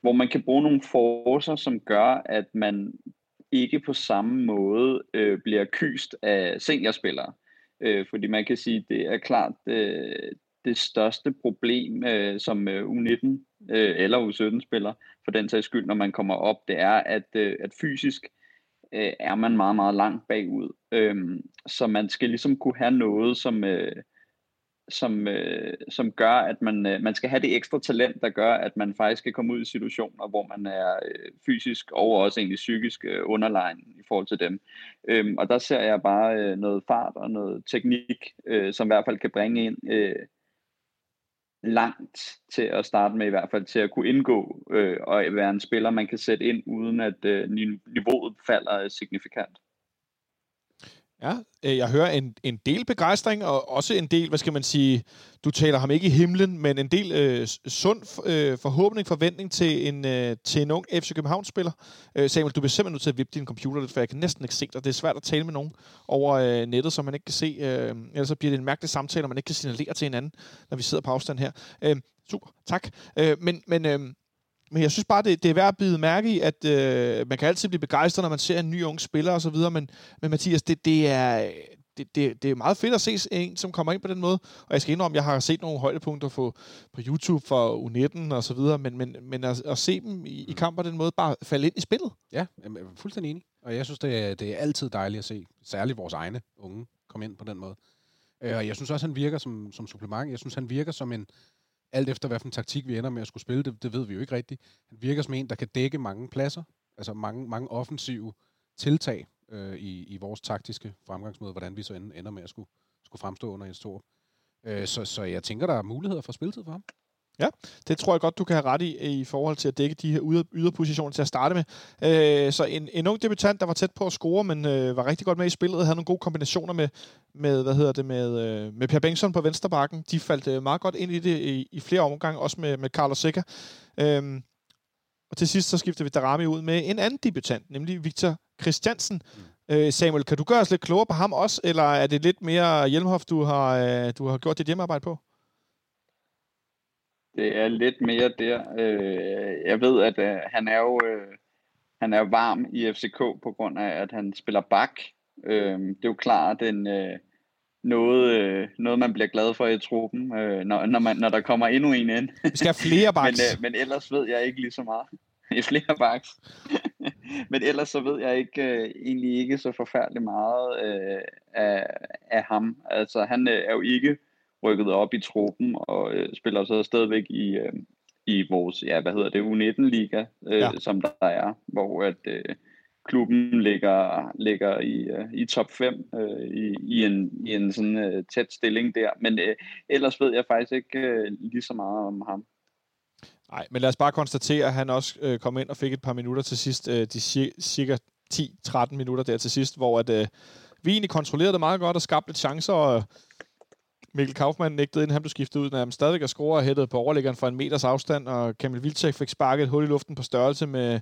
hvor man kan bruge nogle forser, som gør, at man ikke på samme måde øh, bliver kyst af seniorspillere. Øh, fordi man kan sige, det er klart øh, det største problem øh, som øh, U19 øh, eller U17-spiller, for den sags skyld, når man kommer op, det er, at, øh, at fysisk øh, er man meget, meget langt bagud. Øh, så man skal ligesom kunne have noget, som... Øh, som, øh, som gør, at man, øh, man skal have det ekstra talent, der gør, at man faktisk kan komme ud i situationer, hvor man er øh, fysisk og også egentlig psykisk øh, underlegen i forhold til dem. Øhm, og der ser jeg bare øh, noget fart og noget teknik, øh, som i hvert fald kan bringe ind øh, langt til at starte med i hvert fald, til at kunne indgå øh, og være en spiller, man kan sætte ind, uden at øh, niveauet falder øh, signifikant. Ja, øh, jeg hører en, en del begejstring, og også en del, hvad skal man sige, du taler ham ikke i himlen, men en del øh, sund øh, forhåbning, forventning til en, øh, til en ung FC København-spiller. Øh, Samuel, du bliver simpelthen nødt til at vippe din computer lidt, for jeg kan næsten ikke se dig. Det er svært at tale med nogen over øh, nettet, som man ikke kan se. Øh, ellers så bliver det en mærkelig samtale, og man ikke kan signalere til hinanden, når vi sidder på afstand her. Øh, super, tak. Øh, men men øh, men jeg synes bare, det, det er værd at bide mærke i, at øh, man kan altid blive begejstret, når man ser en ny ung spiller og så videre, men, men Mathias, det, det er... Det, det, det er meget fedt at se en, som kommer ind på den måde. Og jeg skal indrømme, at jeg har set nogle højdepunkter på, på YouTube for U19 og så videre, men, men, men at, at se dem i, i kamp på den måde, bare falde ind i spillet. Ja, jeg er fuldstændig enig. Og jeg synes, det er, det er altid dejligt at se, særligt vores egne unge, komme ind på den måde. Øh, og jeg synes også, han virker som, som supplement. Jeg synes, han virker som en, alt efter hvad for en taktik vi ender med at skulle spille, det, det ved vi jo ikke rigtigt. Han virker som en, der kan dække mange pladser, altså mange, mange offensive tiltag øh, i, i vores taktiske fremgangsmåde, hvordan vi så ender med at skulle, skulle fremstå under en stor. Øh, så, så jeg tænker, der er muligheder for spilletid for ham. Ja, det tror jeg godt, du kan have ret i, i forhold til at dække de her yder, yderpositioner til at starte med. Øh, så en, en ung debutant, der var tæt på at score, men øh, var rigtig godt med i spillet, havde nogle gode kombinationer med, med hvad hedder det, med, øh, med Per Bengtsson på vensterbakken. De faldt øh, meget godt ind i det i, i flere omgange, også med, med Carlos Sikker. Øh, og til sidst så skifter vi Darami ud med en anden debutant, nemlig Victor Christiansen. Mm. Øh, Samuel, kan du gøre os lidt klogere på ham også, eller er det lidt mere Hjelmhoff, du har, øh, du har gjort dit hjemmearbejde på? Det er lidt mere der. Øh, jeg ved, at øh, han er jo øh, han er varm i FCK på grund af, at han spiller bak. Øh, det er jo klart en, øh, noget, øh, noget, man bliver glad for i truppen, øh, når, når, man, når der kommer endnu en ind. Vi skal have flere baks. men, øh, men ellers ved jeg ikke lige så meget. I flere baks. men ellers så ved jeg ikke øh, egentlig ikke så forfærdeligt meget øh, af, af ham. Altså han øh, er jo ikke rykket op i truppen og øh, spiller så stadigvæk i, øh, i vores, ja, hvad hedder det, U19-liga, øh, ja. som der er, hvor at øh, klubben ligger, ligger i, øh, i top 5 øh, i, i, en, i en sådan øh, tæt stilling der. Men øh, ellers ved jeg faktisk ikke øh, lige så meget om ham. Nej, men lad os bare konstatere, at han også øh, kom ind og fik et par minutter til sidst, øh, de cirka 10-13 minutter der til sidst, hvor at, øh, vi egentlig kontrollerede det meget godt og skabte lidt chancer, og Mikkel Kaufmann nægtede, inden han blev skiftet ud, når han stadigvæk er scorer og hættede på overlæggeren fra en meters afstand, og Kamil Vilcek fik sparket et hul i luften på størrelse med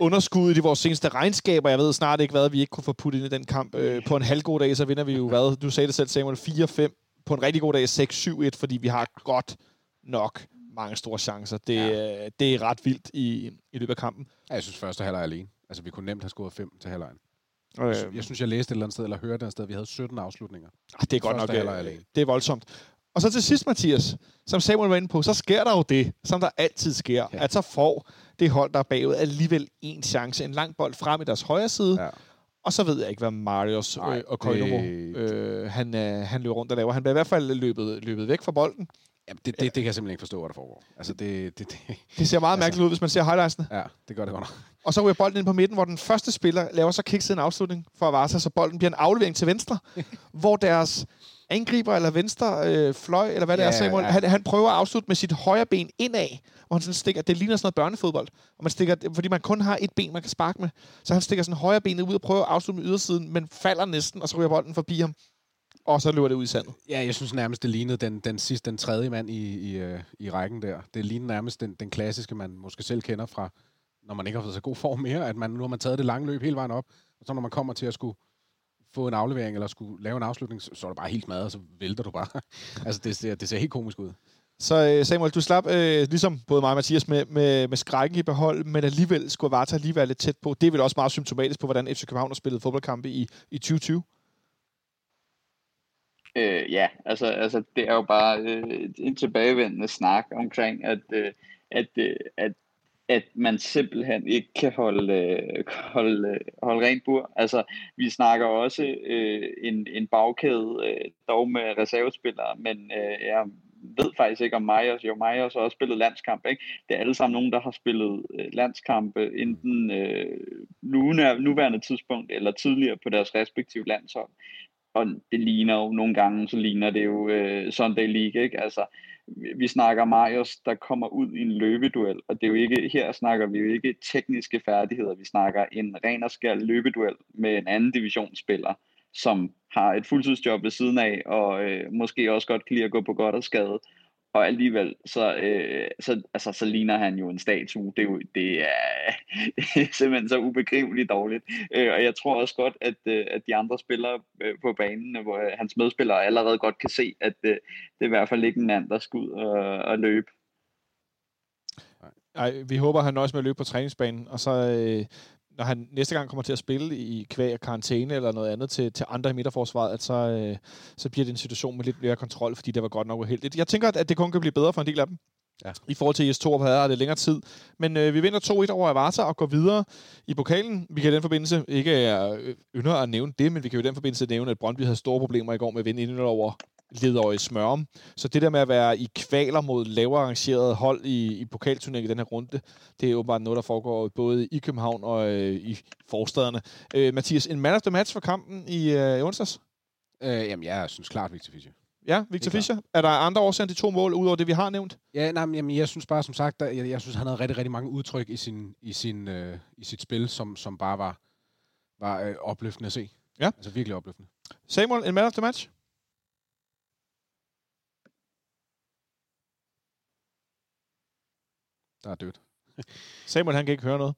underskuddet i vores seneste regnskaber. Jeg ved snart ikke, hvad vi ikke kunne få puttet ind i den kamp. Øh, på en halvgod dag, så vinder vi jo, hvad? Du sagde det selv, Samuel, 4-5. På en rigtig god dag 6-7-1, fordi vi har godt nok mange store chancer. Det, ja. det er ret vildt i, i løbet af kampen. Ja, jeg synes, første halvleg alene. Altså, vi kunne nemt have scoret 5 til halvlejen. Øh, Jeg synes, jeg læste et eller andet sted, eller hørte et eller andet sted, at vi havde 17 afslutninger. ah, det er godt nok er øh, det er voldsomt. Og så til sidst, Mathias, som Samuel var inde på, så sker der jo det, som der altid sker. Ja. at så får det hold, der er bagud, alligevel en chance, en lang bold frem i deres højre side, Ja. Og så ved jeg ikke, hvad Marius Nej, øh, og Koinomo, det- øh, han, øh, han løber rundt og laver. Han bliver i hvert fald løbet, løbet væk fra bolden. Jamen, det, det, det, kan jeg simpelthen ikke forstå, hvad der foregår. Altså, det, det, det, Det ser meget Altså- mærkeligt ud, hvis man ser highlightsene. ja, det gør det godt nok. Og så ryger bolden ind på midten, hvor den første spiller laver så kikset en afslutning for Avarta, så bolden bliver en aflevering til venstre, hvor deres angriber eller venstre øh, fløj, eller hvad det Ja, er, Samuel, ja. han, han prøver at afslutte med sit højre ben indad, hvor han sådan stikker, det ligner sådan noget børnefodbold, og man stikker, fordi man kun har et ben, man kan sparke med, så han stikker sådan højre benet ud og prøver at afslutte med ydersiden, men falder næsten, og så ryger bolden forbi ham, og så løber det ud i sandet. Ja, jeg synes nærmest, det lignede den, den sidste, den tredje mand i, i, øh, i rækken der. Det lignede nærmest den, den klassiske, man måske selv kender fra, når man ikke har fået så god form mere, at man, nu har man taget det lange løb hele vejen op, og så når man kommer til at skulle få en aflevering, eller skulle lave en afslutning, så, så er det bare helt smadret, og så vælter du bare. altså, det ser, det ser helt komisk ud. Så øh, Samuel, du slap, øh, ligesom både mig og Mathias, med, med, med skrækken i behold, men alligevel skulle Varta lige være lidt tæt på. Det er vel også meget symptomatisk på, hvordan FC København har spillet fodboldkampe i, i 2020. Øh, ja, altså, altså det er jo bare øh, en tilbagevendende snak omkring, at, øh, at, øh, at, at man simpelthen ikke kan holde, øh, holde, øh, holde rent bur. Altså, vi snakker også øh, en, en bagkæde, øh, dog med reservespillere, men øh, jeg ved faktisk ikke om Majers. Jo, Majers har også spillet landskamp, ikke? Det er alle sammen nogen, der har spillet øh, landskampe øh, enten øh, nu, nuværende tidspunkt eller tidligere på deres respektive landshold og det ligner jo nogle gange, så ligner det jo øh, Sunday League, ikke? Altså, vi snakker Marius, der kommer ud i en løbeduel, og det er jo ikke, her snakker vi jo ikke tekniske færdigheder, vi snakker en ren og skær løbeduel med en anden divisionsspiller, som har et fuldtidsjob ved siden af, og øh, måske også godt kan lide at gå på godt og skade, og alligevel, så, øh, så, altså, så ligner han jo en statue. Det er, jo, det er, det er simpelthen så ubegriveligt dårligt. Øh, og jeg tror også godt, at, øh, at de andre spillere øh, på banen, hvor øh, hans medspillere allerede godt kan se, at øh, det er i hvert fald ikke en mand, der skal ud og, og løbe. Ej, vi håber, han nøjes med at løbe på træningsbanen, og så øh, når han næste gang kommer til at spille i kvæg og karantæne eller noget andet til, til andre i midterforsvaret, at så, øh, så bliver det en situation med lidt mere kontrol, fordi det var godt nok uheldigt. Jeg tænker, at det kun kan blive bedre for en del af dem. Ja. I forhold til Jes Torup havde det længere tid. Men øh, vi vinder 2-1 over Avarta og går videre i pokalen. Vi kan i den forbindelse, ikke øh, ynder at nævne det, men vi kan jo i den forbindelse nævne, at Brøndby havde store problemer i går med at vinde ind over Ledøje i Smørum. Så det der med at være i kvaler mod lavere arrangeret hold i, i pokalturneringen i den her runde, det er åbenbart noget, der foregår både i København og øh, i forstederne. Øh, Mathias, en man of the match for kampen i øh, onsdags? Øh, jamen, jeg synes klart, Victor Fischer. Ja, Victor er Fischer. Er der andre årsager end de to mål, udover det, vi har nævnt? Ja, nej, men jamen, jeg synes bare, som sagt, der, jeg, jeg synes, han havde rigtig, rigtig mange udtryk i, sin, i, sin, øh, i sit spil, som, som bare var, var øh, opløftende at se. Ja. Altså virkelig opløftende. Samuel, en man of the match? Der er dødt. Samuel, han kan ikke høre noget.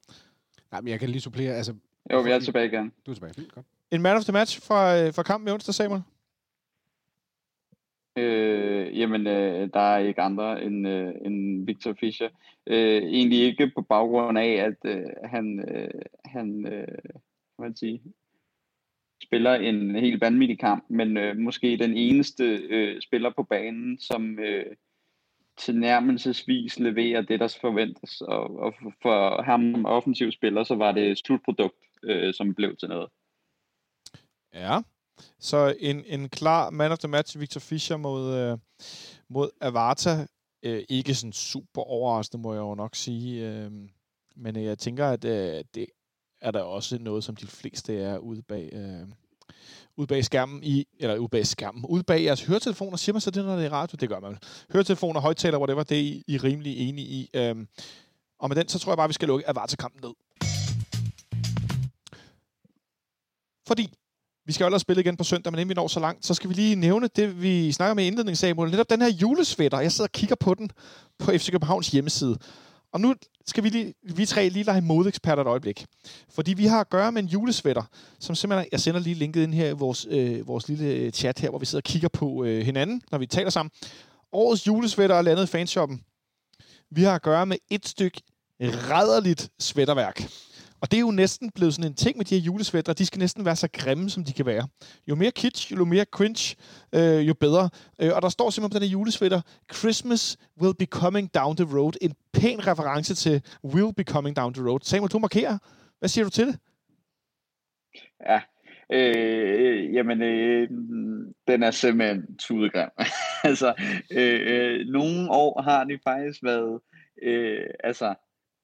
Nej, men jeg kan lige supplere. Altså, Jo, vi er tilbage igen. du er tilbage. Fint, godt. En man of the match fra, øh, fra kampen i onsdag, Samuel? Øh, jamen, øh, der er ikke andre end, øh, end Victor Fischer. Øh, egentlig ikke på baggrund af, at øh, han, øh, han øh, hvad man sige, spiller en helt vanvittig kamp, men øh, måske den eneste øh, spiller på banen, som øh, tilnærmelsesvis leverer det, der forventes. Og, og for, ham offensiv spiller, så var det slutprodukt, øh, som blev til noget. Ja. Så en, en klar man of the match, Victor Fischer mod, øh, mod Avarta. Øh, ikke sådan super overraskende, må jeg jo nok sige. Øh, men jeg tænker, at øh, det er der også noget, som de fleste er ude bag, øh, ud bag skærmen i, eller ud bag skærmen, ud bag jeres høretelefoner, siger man så det, når det er radio? Det gør man. Høretelefoner, højtaler, whatever, det er I, I er rimelig enige i. Øhm, og med den, så tror jeg bare, vi skal lukke Avarta-kampen ned. Fordi Vi skal jo ellers spille igen på søndag, men inden vi når så langt, så skal vi lige nævne det, vi snakker med i indledningen, Samuel. Netop den her julesvætter. Jeg sidder og kigger på den på FC Københavns hjemmeside. Og nu skal vi, lige, vi tre lige lege modeksperter et øjeblik. Fordi vi har at gøre med en julesvætter, som simpelthen... Jeg sender lige linket ind her i vores, øh, vores lille øh, chat her, hvor vi sidder og kigger på øh, hinanden, når vi taler sammen. Årets julesvætter er landet i fanshoppen. Vi har at gøre med et stykke rædderligt svætterværk. Og det er jo næsten blevet sådan en ting med de her julesvætter. De skal næsten være så grimme, som de kan være. Jo mere kitsch, jo mere cringe, øh, jo bedre. Øh, og der står simpelthen på den her julesvætter, Christmas will be coming down the road. En pæn reference til will be coming down the road. Samuel, du markerer. Hvad siger du til det? Ja, Øh, jamen, øh, den er simpelthen tudegrim. altså, øh, øh, nogle år har de faktisk været, øh, altså,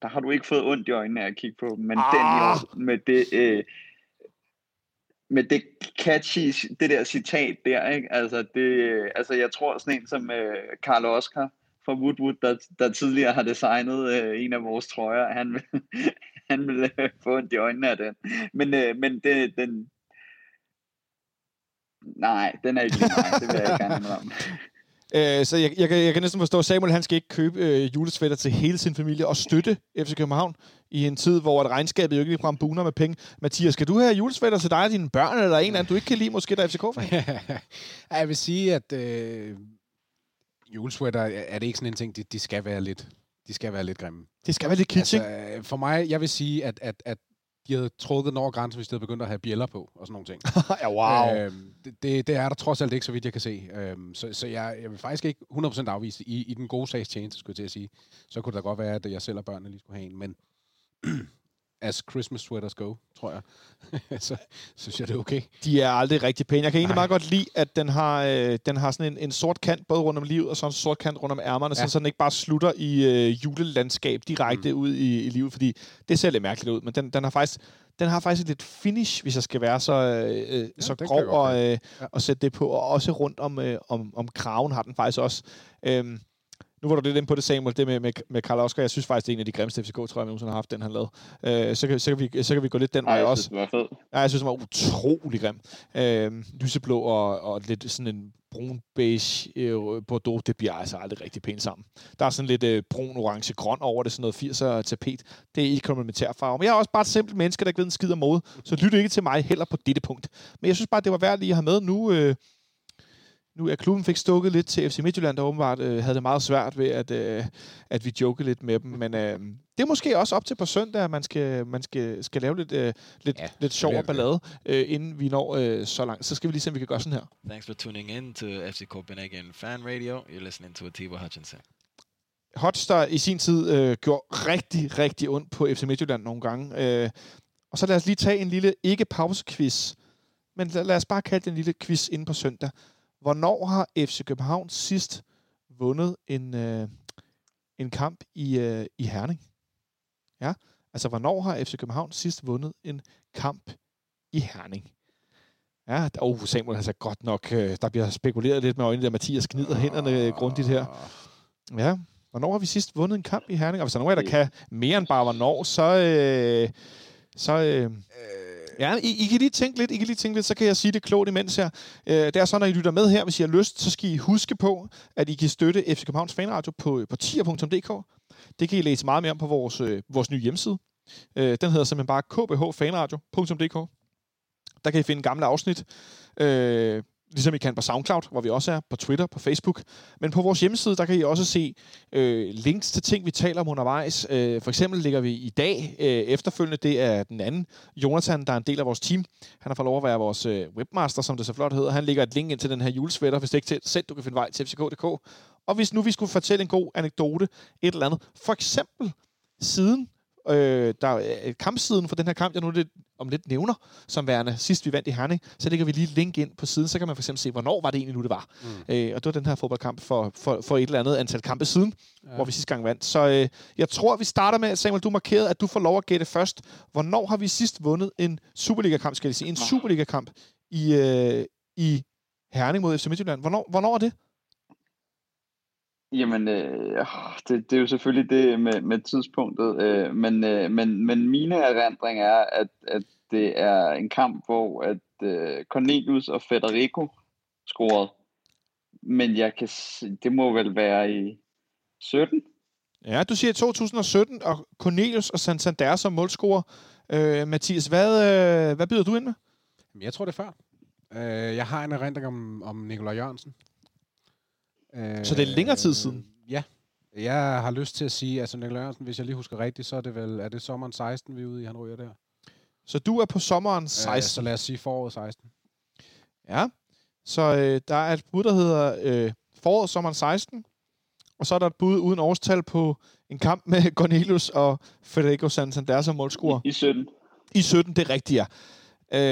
der har du ikke fået ondt i øjnene af at kigge på men ah. den jo, med det, øh, med det catchy, det der citat der, ikke? Altså, det, altså jeg tror sådan en som øh, Carl Oscar fra Woodwood, der, der tidligere har designet øh, en af vores trøjer, han vil, han vil øh, få ondt i øjnene af den. Men, øh, men det, den, nej, den er ikke lige mig, det vil jeg ikke gerne om. Øh, så jeg, jeg, kan, jeg kan næsten forstå, at Samuel han skal ikke købe øh, julesvætter til hele sin familie og støtte FC København i en tid, hvor et regnskabet jo ikke ligefrem buner med penge. Mathias, skal du have julesvætter til dig og dine børn, eller en eller anden, du ikke kan lide, måske der er FCK-fan? jeg vil sige, at øh, julesvætter er det ikke sådan en ting, de, de skal være lidt de skal være lidt grimme. Det skal være lidt kitsch, altså, For mig, jeg vil sige, at, at, at de havde trukket den over grænsen, hvis de havde begyndt at have bjæller på, og sådan nogle ting. ja, wow. Øhm, det, det, er der trods alt ikke, så vidt jeg kan se. Øhm, så så jeg, jeg vil faktisk ikke 100% afvise i, i den gode sags tjeneste, skulle jeg til at sige. Så kunne det da godt være, at jeg selv og børnene lige skulle have en, men as Christmas sweaters go, tror jeg. så synes jeg, det er okay. De er aldrig rigtig pæne. Jeg kan egentlig Nej. meget godt lide, at den har, øh, den har sådan en, en sort kant, både rundt om livet, og så en sort kant rundt om ærmerne, ja. så den ikke bare slutter i øh, julelandskab direkte mm. ud i, i livet, fordi det ser lidt mærkeligt ud, men den, den har faktisk den har faktisk lidt finish, hvis jeg skal være så, øh, ja, så grov og, øh, ja. og sætte det på. Og også rundt om, øh, om, om kraven har den faktisk også. Øh, nu var du lidt inde på det, Samuel, det med, med, med Karl Oskar. Jeg synes faktisk, det er en af de grimmeste FCK, tror jeg, nogensinde har haft, den han lavede. Øh, så, kan, så, kan vi, så kan vi gå lidt den vej også. Jeg synes, det var fed. Ja, jeg synes, det var utrolig grim. Øh, lyseblå og, og lidt sådan en brun beige øh, bordeaux, det bliver altså aldrig rigtig pænt sammen. Der er sådan lidt øh, brun, orange, grøn over det, sådan noget 80'er tapet. Det er ikke komplementær farve. Men jeg er også bare et simpelt menneske, der ikke ved en skid af mode, så lyt ikke til mig heller på dette punkt. Men jeg synes bare, det var værd lige at have med nu. Øh, nu er klubben fik stukket lidt til FC Midtjylland, der åbenbart øh, havde det meget svært ved, at, øh, at vi joke lidt med dem. Men øh, det er måske også op til på søndag, at man skal, man skal, skal lave lidt, øh, lidt, ja, lidt sjov og ballade, øh, inden vi når øh, så langt. Så skal vi lige se, om vi kan gøre sådan her. Thanks for tuning in to FC Copenhagen Fan Radio. You're listening to Atiba Hutchinson. Hutch, der i sin tid øh, gjorde rigtig, rigtig ondt på FC Midtjylland nogle gange. Øh, og så lad os lige tage en lille ikke-pause-quiz. Men lad, lad os bare kalde det en lille quiz inde på søndag. Hvornår har FC København sidst vundet en, øh, en kamp i, øh, i Herning? Ja, altså hvornår har FC København sidst vundet en kamp i Herning? Ja, oh, Samuel har sagt godt nok, øh, der bliver spekuleret lidt med øjnene, der Mathias gnider hænderne grundigt her. Ja, hvornår har vi sidst vundet en kamp i Herning? Og hvis der er nogen af der kan mere end bare hvornår, så, øh, så øh, Ja, I, I kan lige tænke lidt, I kan lige tænke lidt, så kan jeg sige det klogt imens her. Øh, det er sådan, når I lytter med her, hvis I har lyst, så skal I huske på, at I kan støtte FC Københavns Fanradio på, på tier.dk. Det kan I læse meget mere om på vores, øh, vores nye hjemmeside. Øh, den hedder simpelthen bare kbhfanradio.dk. Der kan I finde gamle afsnit. Øh, ligesom I kan på SoundCloud, hvor vi også er, på Twitter, på Facebook. Men på vores hjemmeside, der kan I også se øh, links til ting, vi taler om undervejs. Øh, for eksempel ligger vi i dag øh, efterfølgende, det er den anden, Jonathan, der er en del af vores team. Han har fået lov at være vores øh, webmaster, som det så flot hedder. Han lægger et link ind til den her julesvætter, hvis det ikke selv du kan finde vej til fck.dk. Og hvis nu vi skulle fortælle en god anekdote, et eller andet, for eksempel siden øh, der er kampsiden for den her kamp, jeg nu lidt, om lidt nævner, som værende sidst vi vandt i Herning, så lægger vi lige link ind på siden, så kan man for eksempel se, hvornår var det egentlig nu, det var. Mm. Øh, og det var den her fodboldkamp for, for, for et eller andet antal kampe siden, ja. hvor vi sidste gang vandt. Så øh, jeg tror, vi starter med, Samuel, du markerede, at du får lov at gætte først. Hvornår har vi sidst vundet en Superliga-kamp, skal jeg sige, en Superliga-kamp i, øh, i Herning mod FC Midtjylland? Hvornår, hvornår er det? Jamen, øh, det, det er jo selvfølgelig det med, med tidspunktet, øh, men, øh, men, men mine erindring er, at, at det er en kamp, hvor at øh, Cornelius og Federico scorede. Men jeg kan det må vel være i 17? Ja, du siger 2017, og Cornelius og Santander som målscorer. Øh, Mathias, hvad, øh, hvad byder du ind med? Jeg tror, det er før. Øh, jeg har en erindring om, om Nikolaj Jørgensen. Øh, Så det er længere tid siden? Ja. Jeg har lyst til at sige, altså Nikolaj Jørgensen, hvis jeg lige husker rigtigt, så er det vel, er det sommeren 16, vi er ude i, han ryger der? Så du er på sommeren 16. Øh, så lad os sige foråret 16. Ja, så øh, der er et bud, der hedder øh, foråret sommeren 16, og så er der et bud uden årstal på en kamp med Cornelius og Federico Santander som målscorer. I 17. I 17, det er rigtigt, ja.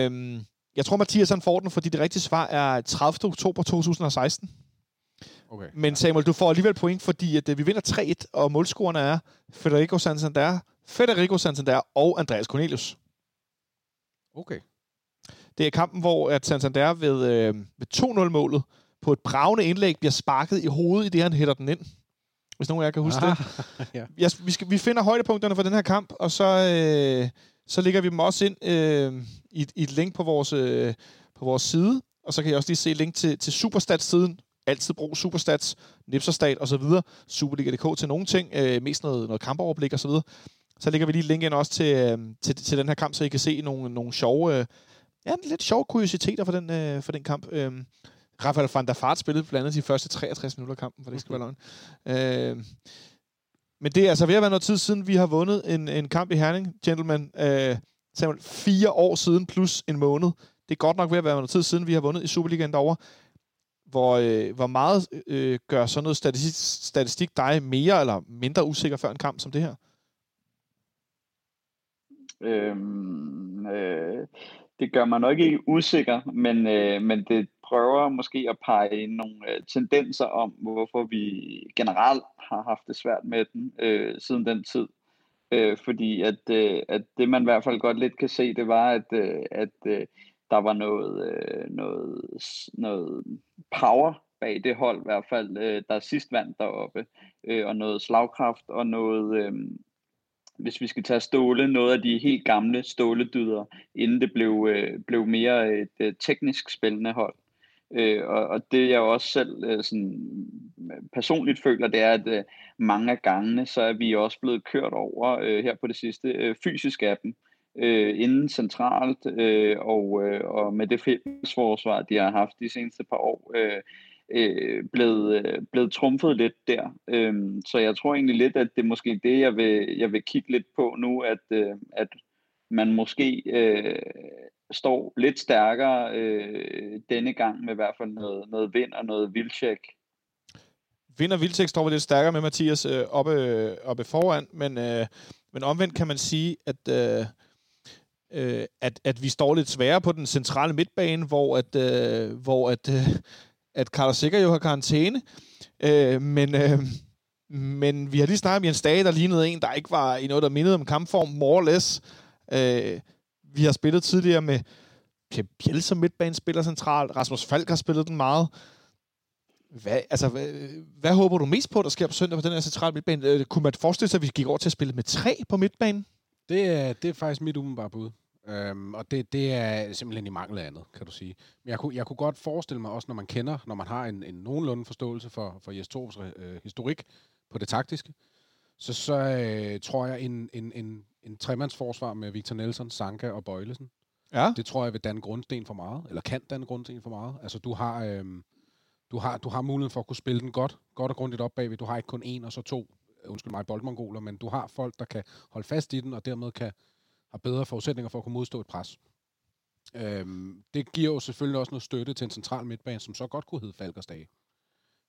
Øhm, jeg tror, Mathias han får den, fordi det rigtige svar er 30. oktober 2016. Okay. Men Samuel, du får alligevel point, fordi at, øh, vi vinder 3-1, og målscorerne er Federico Santander, Federico Santander og Andreas Cornelius. Okay. Det er kampen, hvor at Santander ved, øh, ved 2-0-målet på et bravende indlæg bliver sparket i hovedet, i det han hætter den ind. Hvis nogen af jer kan huske det. ja. Jeg, vi, skal, vi finder højdepunkterne for den her kamp, og så, øh, så lægger vi dem også ind øh, i, i et link på vores, øh, på vores side. Og så kan jeg også lige se link til, til Superstats-siden. Altid brug Superstats, Nipserstat og så videre. Superliga.dk til nogle ting, øh, mest noget, noget kampoverblik og så videre. Så lægger vi lige link ind også til, øh, til, til den her kamp, så I kan se nogle, nogle sjove, øh, ja, lidt sjove kuriositeter for den, øh, for den kamp. Øh, Rafael van der Fart spillede blandt andet de første 63 minutter af kampen, for det skal være løgn. Øh, men det er altså ved at være noget tid siden, vi har vundet en, en kamp i Herning, gentlemen. Øh, Samuel, fire år siden plus en måned. Det er godt nok ved at være noget tid siden, vi har vundet i Superligaen derovre. Hvor, øh, hvor meget øh, gør sådan noget statistik, statistik dig mere eller mindre usikker før en kamp som det her? Øhm, øh, det gør mig nok ikke usikker, men, øh, men det prøver måske at pege nogle øh, tendenser om, hvorfor vi generelt har haft det svært med den øh, siden den tid. Øh, fordi at, øh, at det man i hvert fald godt lidt kan se, det var, at, øh, at øh, der var noget, øh, noget, noget power bag det hold, i hvert fald, øh, der sidst vandt deroppe, øh, og noget slagkraft, og noget, øh, hvis vi skal tage Ståle, noget af de helt gamle Ståledyder, inden det blev, øh, blev mere et øh, teknisk spændende hold. Øh, og, og det jeg også selv øh, sådan, personligt føler, det er, at øh, mange af gangene, så er vi også blevet kørt over øh, her på det sidste, øh, fysisk af dem, øh, inden centralt, øh, og, øh, og med det fællesforsvar, de har haft de seneste par år, øh, øh, blevet, øh, blevet trumfet lidt der. Øh, så jeg tror egentlig lidt, at det er måske det, jeg vil, jeg vil kigge lidt på nu, at, øh, at man måske øh, står lidt stærkere øh, denne gang med i hvert fald noget, noget vind og noget vildtjek. Vind og vildtjek står vi lidt stærkere med Mathias øh, oppe, øh, oppe foran, men, øh, men omvendt kan man sige, at... Øh, øh, at, at vi står lidt sværere på den centrale midtbane, hvor at, øh, hvor at, øh, at Carlos Sikker jo har karantæne. Øh, men, øh, men vi har lige snakket om Jens Dage, der lignede en, der ikke var i noget, der mindede om kampform, more or less. Øh, vi har spillet tidligere med Pep Biel som midtbanespiller centralt. Rasmus Falk har spillet den meget. Hvad, altså, hvad, hvad håber du mest på, der sker på søndag på den her centrale midtbane? Øh, kunne man forestille sig, at vi gik over til at spille med tre på midtbanen? Det er, det er faktisk mit umiddelbare bud. Øhm, og det, det er simpelthen i mangel af andet, kan du sige. Men jeg kunne, jeg kunne godt forestille mig også, når man kender, når man har en, en nogenlunde forståelse for, for Jes Torps øh, historik på det taktiske, så, så øh, tror jeg en, en, en, en tremandsforsvar med Victor Nelson, Sanka og Bøjlesen, Ja. det tror jeg vil danne grundsten for meget, eller kan danne grundsten for meget. Altså du har, øhm, du har, du har muligheden for at kunne spille den godt, godt og grundigt op bagved. Du har ikke kun en og så to, øh, undskyld mig, boldmongoler, men du har folk, der kan holde fast i den, og dermed kan har bedre forudsætninger for at kunne modstå et pres. Øhm, det giver jo selvfølgelig også noget støtte til en central midtbane, som så godt kunne hedde Falkersdage.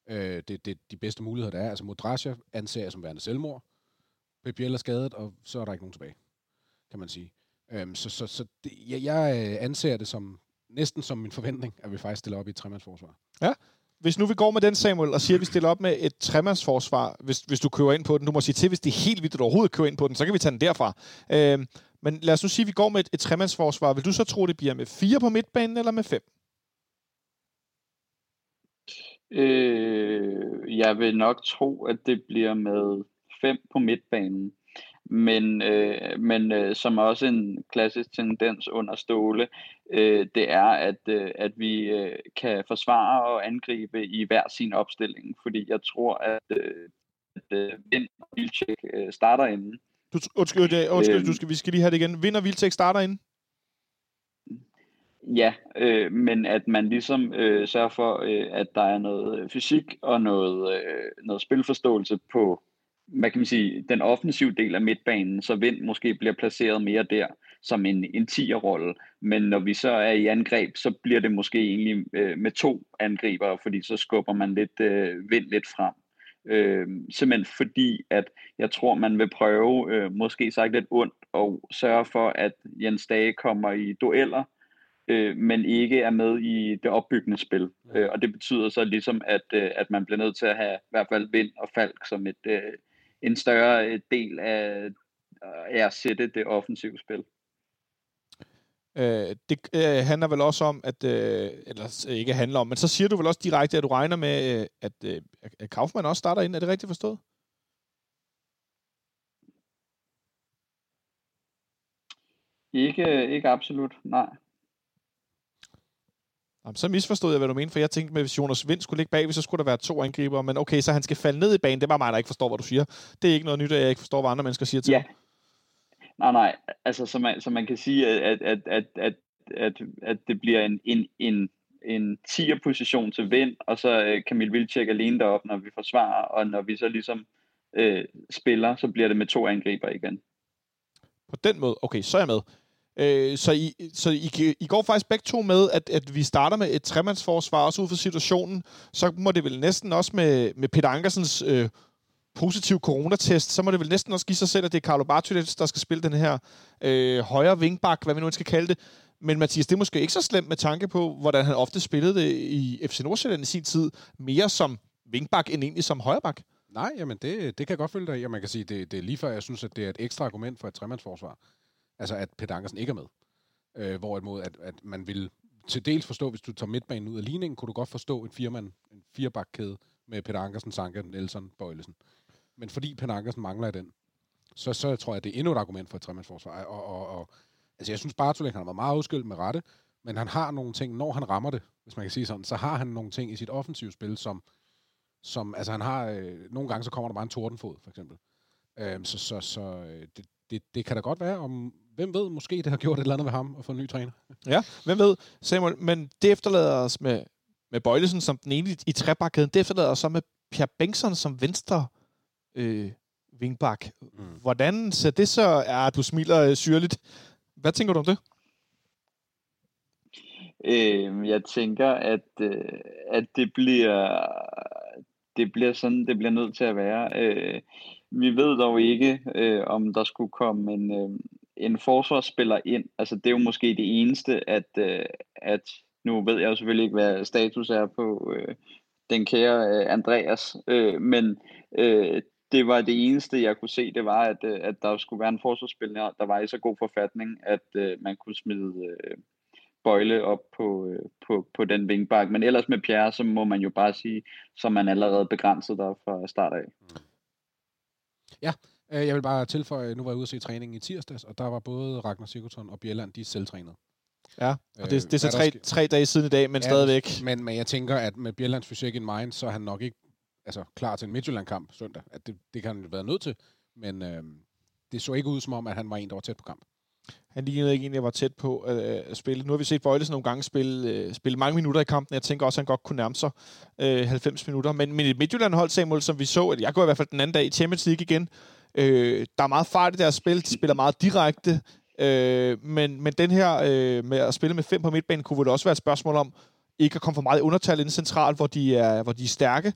Øh, det, det de bedste muligheder, der er. Altså Modrasja anser jeg som værende selvmord. Pep er skadet, og så er der ikke nogen tilbage, kan man sige. Øhm, så så, så det, jeg, jeg øh, anser det som næsten som min forventning, at vi faktisk stiller op i et tremandsforsvar. Hvis nu vi går med den, Samuel, og siger, at vi stiller op med et tremandsforsvar, hvis, hvis du kører ind på den. Du må sige til, hvis det er helt vildt, at du overhovedet kører ind på den, så kan vi tage den derfra. Øh, men lad os nu sige, at vi går med et, et tremandsforsvar. Vil du så tro, det bliver med fire på midtbanen eller med fem? Øh, jeg vil nok tro, at det bliver med fem på midtbanen men, øh, men øh, som også en klassisk tendens under Ståle, øh, det er, at, øh, at vi øh, kan forsvare og angribe i hver sin opstilling, fordi jeg tror, at, øh, at øh, Vind og Vilcek øh, starter inden. Du, undskyld, det, undskyld Øhm. du skal, vi skal lige have det igen. Vinder Vildtæk starter ind? Ja, øh, men at man ligesom øh, sørger for, øh, at der er noget øh, fysik og noget, øh, noget spilforståelse på, hvad kan man sige, den offensive del af midtbanen, så Vind måske bliver placeret mere der som en, en 10'er-rolle. Men når vi så er i angreb, så bliver det måske egentlig øh, med to angriber, fordi så skubber man lidt øh, Vind lidt frem. Øh, simpelthen fordi, at jeg tror, man vil prøve, øh, måske sagt lidt ondt, og sørge for, at Jens Dage kommer i dueller, øh, men ikke er med i det opbyggende spil. Øh, og det betyder så ligesom, at, øh, at man bliver nødt til at have i hvert fald Vind og Falk som et, øh, en større øh, del af, af at sætte det offensive spil. Øh, det øh, handler vel også om, at, øh, eller ikke handler om, men så siger du vel også direkte, at du regner med, øh, at, øh, at Kaufmann også starter ind. Er det rigtigt forstået? Ikke, ikke absolut, nej. Jamen, så misforstod jeg, hvad du mente, for jeg tænkte, at hvis Jonas Vind skulle ligge bagved, så skulle der være to angriber. Men okay, så han skal falde ned i banen. Det bare mig, der ikke forstår, hvad du siger. Det er ikke noget nyt, at jeg ikke forstår, hvad andre mennesker siger til Ja. Nej, nej. Altså, så man, så man kan sige, at, at, at, at, at, at det bliver en, en, en, en 10'er-position til Vind, og så øh, Kamil Vilcek alene deroppe, når vi forsvarer, og når vi så ligesom øh, spiller, så bliver det med to angriber igen. På den måde. Okay, så er jeg med. Øh, så I, så I, I går faktisk begge to med, at, at vi starter med et tremandsforsvar, også ud fra situationen. Så må det vel næsten også med, med Peter Ankersens øh, positiv coronatest, så må det vel næsten også give sig selv, at det er Carlo Bartolets, der skal spille den her øh, højre vingbak, hvad vi nu skal kalde det. Men Mathias, det er måske ikke så slemt med tanke på, hvordan han ofte spillede det i FC Nordsjælland i sin tid, mere som vingbak end egentlig som højrebak. Nej, jamen det, det kan jeg godt følge dig i, og man kan sige, det, det er lige før, jeg synes, at det er et ekstra argument for et tremandsforsvar. Altså, at Peter Ankersen ikke er med. Øh, hvorimod, at, at man vil til dels forstå, hvis du tager midtbanen ud af ligningen, kunne du godt forstå en firmand, en firebakkæde med Peter Ankersen, Sanka, Nelson, Bøjlesen. Men fordi Peter Ankersen mangler i den, så, så tror jeg, at det er endnu et argument for et tremandsforsvar. Og, og, og, altså, jeg synes, Bartolik, han har været meget udskyldt med rette, men han har nogle ting, når han rammer det, hvis man kan sige sådan, så har han nogle ting i sit offensive spil, som, som altså han har, øh, nogle gange så kommer der bare en tordenfod, for eksempel. Øh, så så, så øh, det, det, det kan da godt være, om hvem ved, måske det har gjort et eller andet ved ham at få en ny træner. Ja, hvem ved, Samuel, men det efterlader os med, med Bøjlesen som den ene i, trebakkæden. Det efterlader os så med Pierre Bengtsson som venstre øh, vingbak. Mm. Hvordan ser det så? Ja, du smiler øh, syrligt. Hvad tænker du om det? Øh, jeg tænker, at, øh, at det bliver det bliver sådan, det bliver nødt til at være. Øh, vi ved dog ikke, øh, om der skulle komme en, øh, en forsvarsspiller ind. Altså, det er jo måske det eneste, at, øh, at nu ved jeg jo selvfølgelig ikke, hvad status er på øh, den kære øh, Andreas, øh, men øh, det var det eneste, jeg kunne se, det var, at, øh, at der skulle være en forsvarsspiller, der var i så god forfatning, at øh, man kunne smide øh, Bøjle op på, øh, på, på den vingbak. Men ellers med Pierre, så må man jo bare sige, så man allerede begrænset der fra start af. Ja, jeg vil bare tilføje, nu var jeg ude at se træningen i tirsdags, og der var både Ragnar Sigurdsson og Bjelland, de selvtrænede. Ja, og det, det er så der tre, tre dage siden i dag, men Ja, stadigvæk. Men, men jeg tænker, at med Bjellands fysik in mind, så er han nok ikke altså, klar til en Midtjylland-kamp søndag. At det, det kan han jo være nødt til, men øh, det så ikke ud som om, at han var en, der var tæt på kamp. Han lignede ikke en, jeg var tæt på øh, at spille. Nu har vi set Bøjlesen nogle gange spille, øh, spille mange minutter i kampen. Jeg tænker også, at han godt kunne nærme sig øh, 90 minutter. Men, men et Midtjylland-hold, Samuel, som vi så, at jeg går i hvert fald den anden dag i Champions League igen. Øh, der er meget fart i deres spil. De spiller meget direkte. Øh, men, men den her øh, med at spille med fem på midtbanen, kunne vel også være et spørgsmål om, ikke at komme for meget undertal inden centralt, hvor de er, hvor de er stærke,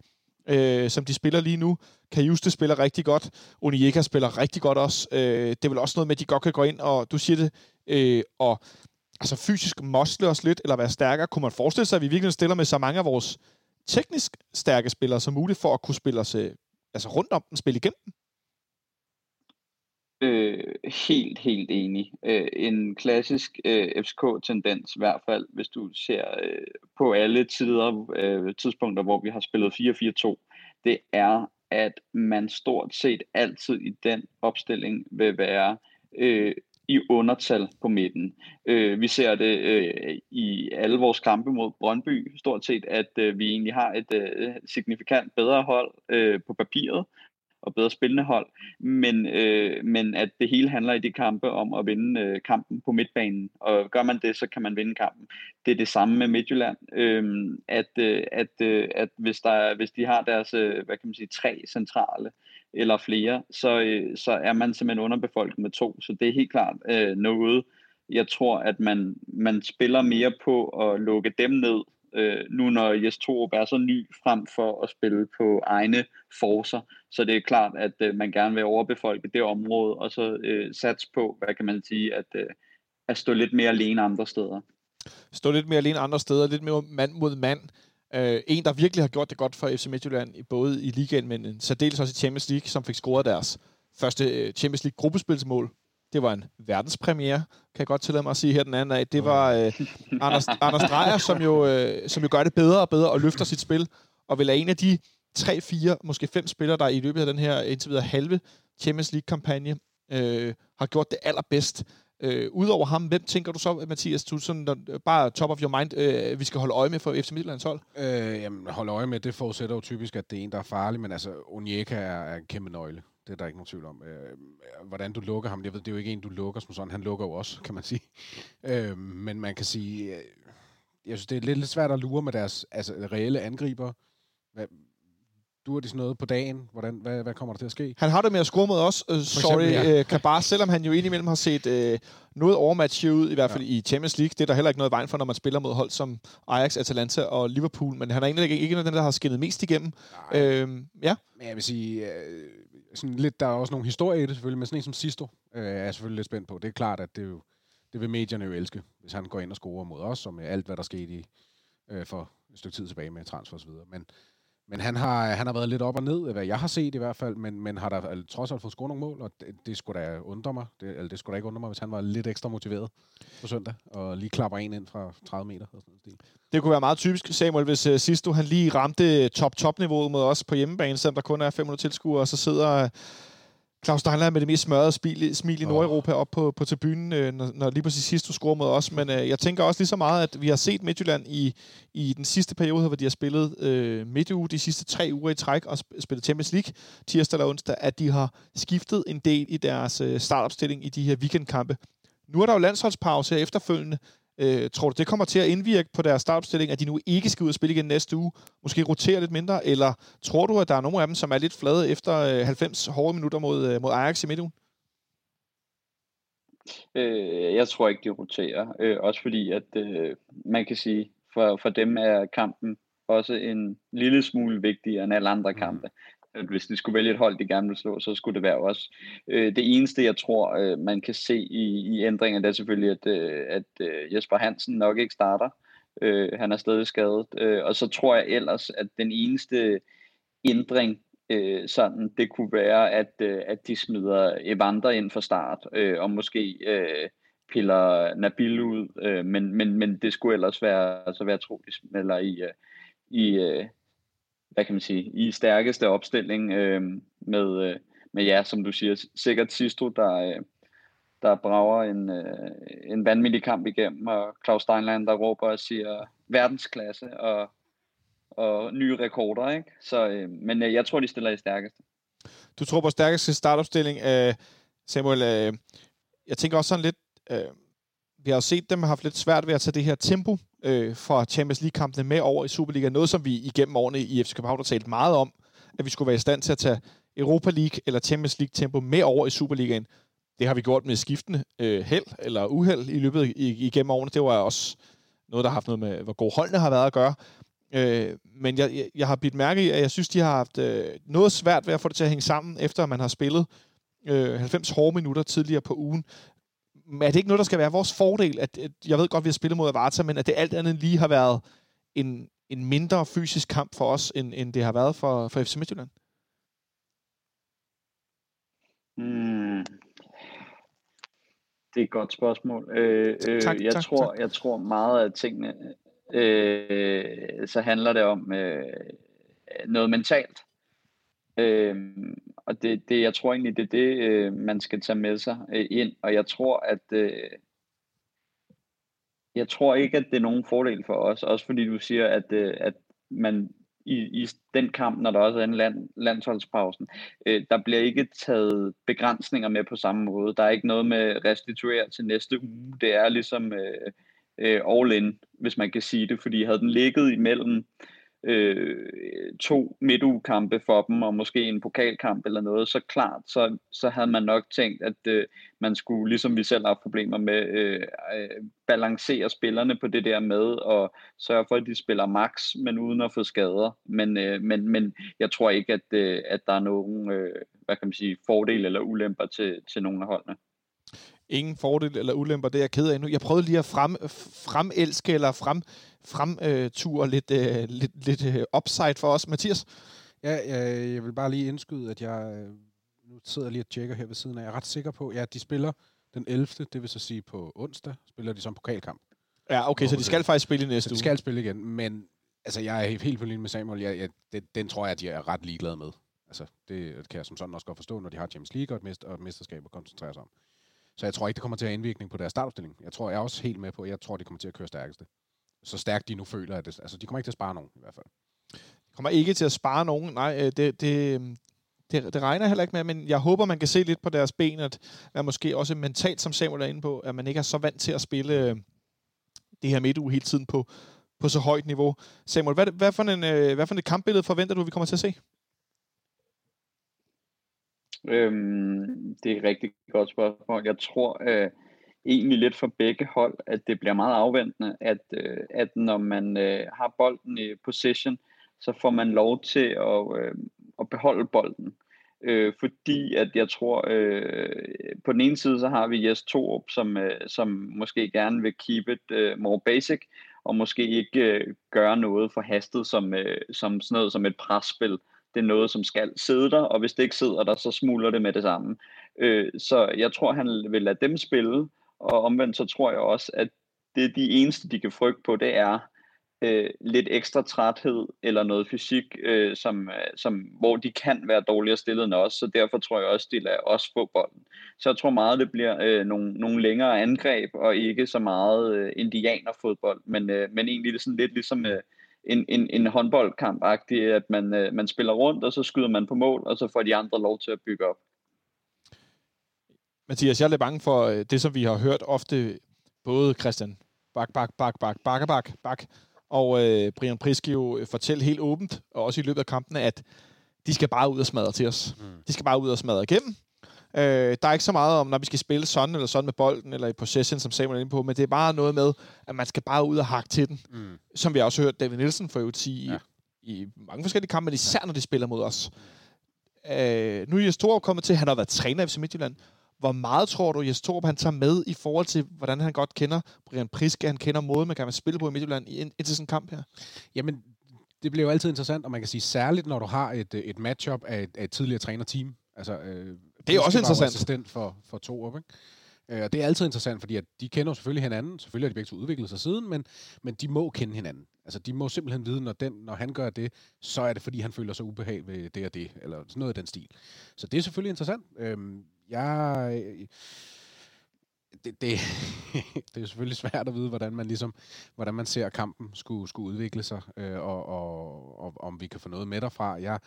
øh, som de spiller lige nu. Kajuste spiller rigtig godt. Onyeka spiller rigtig godt også. Øh, det er vel også noget med, at de godt kan gå ind, og du siger det, øh, og altså fysisk mosle os lidt, eller være stærkere. Kunne man forestille sig, at vi virkelig stiller med så mange af vores teknisk stærke spillere som muligt, for at kunne spille os øh, altså rundt om den, spille igennem den? Øh, helt, helt enig. Øh, en klassisk øh, FCK-tendens i hvert fald, hvis du ser øh, på alle tider, øh, tidspunkter, hvor vi har spillet 4-4-2, det er at man stort set altid i den opstilling vil være øh, i undertal på midten. Øh, vi ser det øh, i alle vores kampe mod Brøndby, stort set, at øh, vi egentlig har et øh, signifikant bedre hold øh, på papiret, og bedre spillende hold, men, øh, men at det hele handler i de kampe om at vinde øh, kampen på midtbanen, og gør man det, så kan man vinde kampen. Det er det samme med Midtjylland, øh, at, øh, at, øh, at hvis, der, hvis de har deres, øh, hvad kan man sige, tre centrale, eller flere, så, øh, så er man simpelthen underbefolket med to, så det er helt klart øh, noget, jeg tror, at man, man spiller mere på at lukke dem ned, øh, nu når Jes Torup er så ny frem for at spille på egne forser. Så det er klart, at øh, man gerne vil overbefolke det område, og så øh, satse på, hvad kan man sige, at, øh, at stå lidt mere alene andre steder. Stå lidt mere alene andre steder, lidt mere mand mod mand. Øh, en, der virkelig har gjort det godt for FC Midtjylland, både i ligaen, men øh, særdeles også i Champions League, som fik scoret deres første øh, Champions League gruppespilsmål det var en verdenspremiere, kan jeg godt tillade mig at sige her den anden dag. Det var øh, Anders, Anders Dreyer, som jo, øh, som jo gør det bedre og bedre og løfter sit spil, og vil er en af de tre, fire, måske fem spillere, der i løbet af den her indtil videre halve Champions League-kampagne øh, har gjort det allerbedst. Øh, Udover ham, hvem tænker du så, Mathias, du sådan, bare top of your mind, øh, vi skal holde øje med for FC Midtjyllands hold? Øh, jamen, holde øje med, det forudsætter jo typisk, at det er en, der er farlig, men altså, Onyeka er, er en kæmpe nøgle. Det er der ikke nogen tvivl om. Øh, hvordan du lukker ham, jeg ved, det er jo ikke en, du lukker som sådan. Han lukker jo også, kan man sige. Øh, men man kan sige, øh, jeg synes, det er lidt, lidt svært at lure med deres altså, reelle angriber. Hvad, er de sådan noget på dagen? Hvordan, hvad, hvad kommer der til at ske? Han har det med at score mod os. Uh, sorry, eksempel, ja. uh, Kabar, selvom han jo indimellem har set uh, noget overmatch ud, i hvert fald ja. i Champions League. Det er der heller ikke noget vejen for, når man spiller mod hold som Ajax, Atalanta og Liverpool. Men han er egentlig ikke en af dem, der har skinnet mest igennem. Uh, ja. Men jeg vil sige, uh, sådan lidt, der er også nogle historier i det selvfølgelig, men sådan en som Sisto øh, er jeg selvfølgelig lidt spændt på. Det er klart, at det, jo, det vil medierne jo elske, hvis han går ind og scorer mod os, og med alt, hvad der skete i, øh, for et stykke tid tilbage med transfer osv. videre. Men men han har, han har været lidt op og ned, hvad jeg har set i hvert fald, men, men har da altså, trods alt fået scoret nogle mål, og det, det skulle da undre mig, det, eller det skulle da ikke undre mig, hvis han var lidt ekstra motiveret på søndag, og lige klapper en ind fra 30 meter. Og sådan stil. Det kunne være meget typisk, Samuel, hvis uh, sidst du han lige ramte top-top-niveauet mod os på hjemmebane, selvom der kun er 500 tilskuere, og så sidder Claus Steinlein med det mest smørrede smil, smil i Nordeuropa op på, på tribunen, øh, når, når lige præcis sidst du scorer mod os. Men øh, jeg tænker også lige så meget, at vi har set Midtjylland i, i den sidste periode, hvor de har spillet øh, midtuge de sidste tre uger i træk og spillet Champions League tirsdag eller onsdag, at de har skiftet en del i deres øh, startopstilling i de her weekendkampe. Nu er der jo landsholdspause her efterfølgende, Øh, tror du, det kommer til at indvirke på deres startopstilling, at de nu ikke skal ud og spille igen næste uge? Måske rotere lidt mindre? Eller tror du, at der er nogle af dem, som er lidt flade efter øh, 90 hårde minutter mod, øh, mod Ajax i midtugen? Øh, jeg tror ikke, de roterer. Øh, også fordi, at øh, man kan sige, for, for dem er kampen også en lille smule vigtigere end alle andre mm. kampe at hvis de skulle vælge et hold, de gerne vil slå, så skulle det være os. Øh, det eneste, jeg tror, øh, man kan se i, i ændringer, det er selvfølgelig, at, øh, at øh, Jesper Hansen nok ikke starter. Øh, han er stadig skadet. Øh, og så tror jeg ellers, at den eneste ændring, øh, sådan, det kunne være, at, øh, at de smider Evander ind for start, øh, og måske øh, piller Nabil ud, øh, men, men, men det skulle ellers være, altså være tro, de smelter i, øh, i, øh, hvad kan man sige, i stærkeste opstilling øh, med, øh, med ja, som du siger, sikkert Sisto, der, øh, der brager en, øh, en vanvittig kamp igennem, og Claus Steinland, der råber og siger verdensklasse og, og nye rekorder, ikke? Så, øh, men øh, jeg tror, de stiller i stærkeste. Du tror på stærkeste startopstilling. Øh, Samuel, øh, jeg tænker også sådan lidt, øh, vi har jo set dem have haft lidt svært ved at tage det her tempo øh, fra Champions League-kampene med over i Superliga. Noget, som vi igennem årene i FC København har talt meget om, at vi skulle være i stand til at tage Europa League eller Champions League-tempo med over i Superligaen. Det har vi gjort med skiftende øh, held eller uheld i løbet i, igennem årene. Det var også noget, der har haft noget med, hvor gode holdene har været at gøre. Øh, men jeg, jeg, jeg har bidt mærke i, at jeg synes, de har haft øh, noget svært ved at få det til at hænge sammen, efter man har spillet øh, 90 hårde minutter tidligere på ugen er det ikke noget, der skal være vores fordel? At, at jeg ved godt, at vi har spillet mod Avarta, men at det alt andet lige har været en, en mindre fysisk kamp for os, end, end det har været for, for FC Midtjylland? Mm. Det er et godt spørgsmål. Øh, øh, tak, jeg, tak, tror, tak. jeg tror meget af tingene, øh, så handler det om øh, noget mentalt. Øhm, og det, det, jeg tror egentlig, det er det, øh, man skal tage med sig øh, ind. Og jeg tror, at øh, jeg tror ikke, at det er nogen fordel for os. Også fordi du siger, at, øh, at man i, i den kamp, når der også er en land, landsholdspausen, øh, der bliver ikke taget begrænsninger med på samme måde. Der er ikke noget med restituere til næste uge. Det er ligesom øh, øh, all in, hvis man kan sige det, fordi havde den ligget imellem øh, Øh, to midtugekampe for dem, og måske en pokalkamp eller noget, så klart, så, så havde man nok tænkt, at øh, man skulle, ligesom vi selv har problemer med, øh, øh, balancere spillerne på det der med, og sørge for, at de spiller max, men uden at få skader. Men, øh, men, men jeg tror ikke, at, øh, at der er nogen, øh, hvad kan man sige, fordel eller ulemper til, til nogen af holdene ingen fordel eller ulemper, det er jeg ked af nu. Jeg prøvede lige at frem, fremelske eller frem, fremture uh, lidt, lidt, lidt uh, upside for os. Mathias? Ja, jeg, jeg vil bare lige indskyde, at jeg øh, nu sidder jeg lige og tjekker her ved siden af. Jeg er ret sikker på, ja, de spiller den 11. Det vil så sige på onsdag, spiller de som pokalkamp. Ja, okay, så de skal faktisk spille i næste uge. de skal spille igen, men altså, jeg er helt på linje med Samuel. Jeg, jeg, det, den tror jeg, at de er ret ligeglade med. Altså, det kan jeg som sådan også godt forstå, når de har Champions League og et, mester, og et mesterskab at koncentrere sig om. Så jeg tror ikke, det kommer til at have indvirkning på deres startopstilling. Jeg tror, jeg er også helt med på, jeg tror, det kommer til at køre stærkeste. Så stærkt de nu føler, at det, altså, de kommer ikke til at spare nogen, i hvert fald. De kommer ikke til at spare nogen. Nej, øh, det, det, det, det regner heller ikke med, men jeg håber, man kan se lidt på deres ben, at man måske også mentalt, som Samuel er inde på, at man ikke er så vant til at spille øh, det her midtuge hele tiden på, på så højt niveau. Samuel, hvad, hvad, for en, øh, hvad for et kampbillede forventer du, vi kommer til at se? Øhm, det er et rigtig godt spørgsmål. Jeg tror øh, egentlig lidt for begge hold, at det bliver meget afventende, at, øh, at når man øh, har bolden i possession, så får man lov til at, øh, at beholde bolden. Øh, fordi at jeg tror, øh, på den ene side så har vi Jes Torup, som, øh, som måske gerne vil keep it øh, more basic, og måske ikke øh, gøre noget for hastet som, øh, som sådan noget som et presspil det er noget, som skal sidde der, og hvis det ikke sidder der, så smuldrer det med det samme. Øh, så jeg tror, han vil lade dem spille, og omvendt så tror jeg også, at det er de eneste, de kan frygte på, det er øh, lidt ekstra træthed eller noget fysik, øh, som, øh, som, hvor de kan være dårligere stillet end os, så derfor tror jeg også, de lader os få bolden. Så jeg tror meget, det bliver øh, nogle, nogle længere angreb, og ikke så meget øh, indianerfodbold, men, øh, men egentlig det sådan lidt ligesom øh, en, en, en håndboldkamp at man, øh, man spiller rundt, og så skyder man på mål, og så får de andre lov til at bygge op. Mathias, jeg er lidt bange for øh, det, som vi har hørt ofte, både Christian Bak, Bak, Bak, Bak, Bak, Bak, Bak og øh, Brian Priske jo fortælle helt åbent, og også i løbet af kampene, at de skal bare ud og smadre til os. Mm. De skal bare ud og smadre igennem. Øh, der er ikke så meget om, når vi skal spille sådan eller sådan med bolden, eller i possession, som Samuel er inde på, men det er bare noget med, at man skal bare ud og hakke til den. Mm. Som vi har også hørt David Nielsen for at sige ja. i, i mange forskellige kampe, men især når de spiller mod os. Øh, nu er Jes Torup kommet til, han har været træner i FC Midtjylland. Hvor meget tror du, Jes Torup han tager med i forhold til, hvordan han godt kender Brian Priske, han kender måden, man kan spille på i Midtjylland ind, indtil sådan en kamp her? Jamen, det bliver jo altid interessant, og man kan sige særligt, når du har et, et matchup af et, af et tidligere trænerteam. Altså, øh, det er også interessant. assistent for, for to op, ikke? Øh, og det er altid interessant, fordi at de kender selvfølgelig hinanden. Selvfølgelig har de begge to udviklet sig siden, men, men de må kende hinanden. Altså, de må simpelthen vide, når, den, når han gør det, så er det, fordi han føler sig ubehag ved det og det, eller sådan noget af den stil. Så det er selvfølgelig interessant. Øhm, jeg... Det, det, det er selvfølgelig svært at vide, hvordan man ligesom, hvordan man ser kampen skulle, skulle udvikle sig, øh, og, og, og, om vi kan få noget med derfra. Jeg,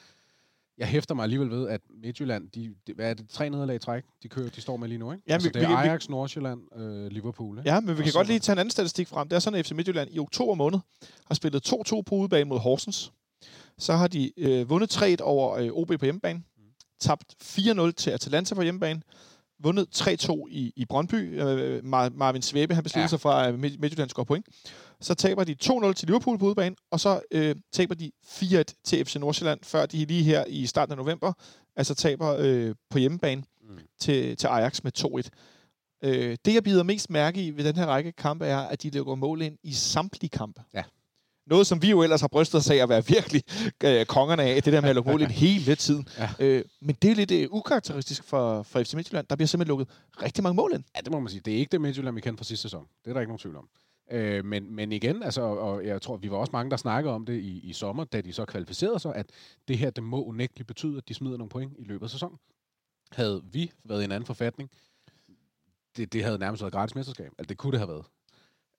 jeg hæfter mig alligevel ved, at Midtjylland, de, de, hvad er det, tre nederlag i træk, de, kører, de står med lige nu, ikke? Ja, altså, vi, det er vi, Ajax, Nordsjælland, øh, Liverpool, ikke? Ja, men vi kan godt lige tage en anden statistik frem. Det er sådan, at FC Midtjylland i oktober måned har spillet 2-2 på udebane mod Horsens. Så har de øh, vundet 3 over øh, OB på hjemmebane, mm. tabt 4-0 til Atalanta på hjemmebane, vundet 3-2 i, i Brøndby. Øh, Marvin Svæbe, han besluttede ja. sig fra, at Midtjylland score point. Så taber de 2-0 til Liverpool på udebane, og så øh, taber de 4-1 til FC Nordsjælland, før de lige her i starten af november, altså taber øh, på hjemmebane mm. til, til Ajax med 2-1. Øh, det, jeg bider mest mærke i ved den her række kampe, er, at de lukker mål ind i samtlige kampe. Ja. Noget, som vi jo ellers har brystet os af at være virkelig øh, kongerne af, det der med at lukke mål hele tiden. Ja. Øh, men det er lidt øh, ukarakteristisk for, for FC Midtjylland. Der bliver simpelthen lukket rigtig mange mål ind. Ja, det må man sige. Det er ikke det Midtjylland, vi kender fra sidste sæson. Det er der ikke nogen tvivl om. Øh, men, men igen, altså, og jeg tror, vi var også mange, der snakkede om det i, i sommer, da de så kvalificerede sig, at det her, det må unægteligt betyde, at de smider nogle point i løbet af sæsonen. Havde vi været i en anden forfatning, det, det havde nærmest været gratis mesterskab. Altså, det kunne det have været.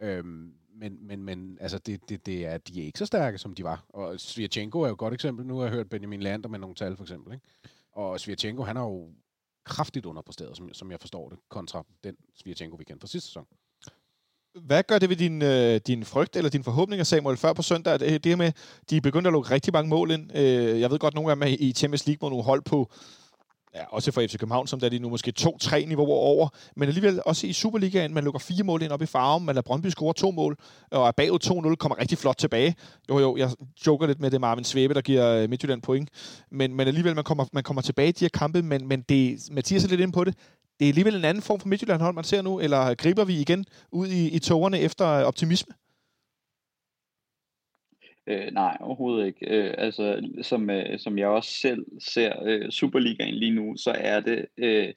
Øhm, men, men, men altså, det, det, det er, de er ikke så stærke, som de var. Og Svirchenko er jo et godt eksempel. Nu har jeg hørt Benjamin Lander med nogle tal, for eksempel. Ikke? Og Svirchenko, han har jo kraftigt underpræsteret, som, som jeg forstår det, kontra den Svirchenko, vi kendte fra sidste sæson. Hvad gør det ved din, øh, din frygt eller din forhåbninger, Samuel, før på søndag? Det, det her med, de er begyndt at lukke rigtig mange mål ind. Øh, jeg ved godt, nogle af dem er i Champions League, hvor nogle hold på ja, også for FC København, som der er de nu måske to-tre niveauer over, men alligevel også i Superligaen, man lukker fire mål ind op i farven, man lader Brøndby score to mål, øh, og er bagud 2-0, kommer rigtig flot tilbage. Jo, jo, jeg joker lidt med det Marvin Svæbe, der giver øh, Midtjylland point, men, men alligevel, man kommer, man kommer tilbage i de her kampe, men, men det, Mathias er lidt ind på det, det er alligevel en anden form for Midtjylland-hold, man ser nu, eller griber vi igen ud i, i tårerne efter øh, optimisme? Øh, nej, overhovedet ikke. Øh, altså, som, øh, som jeg også selv ser øh, Superligaen lige nu, så er det, øh,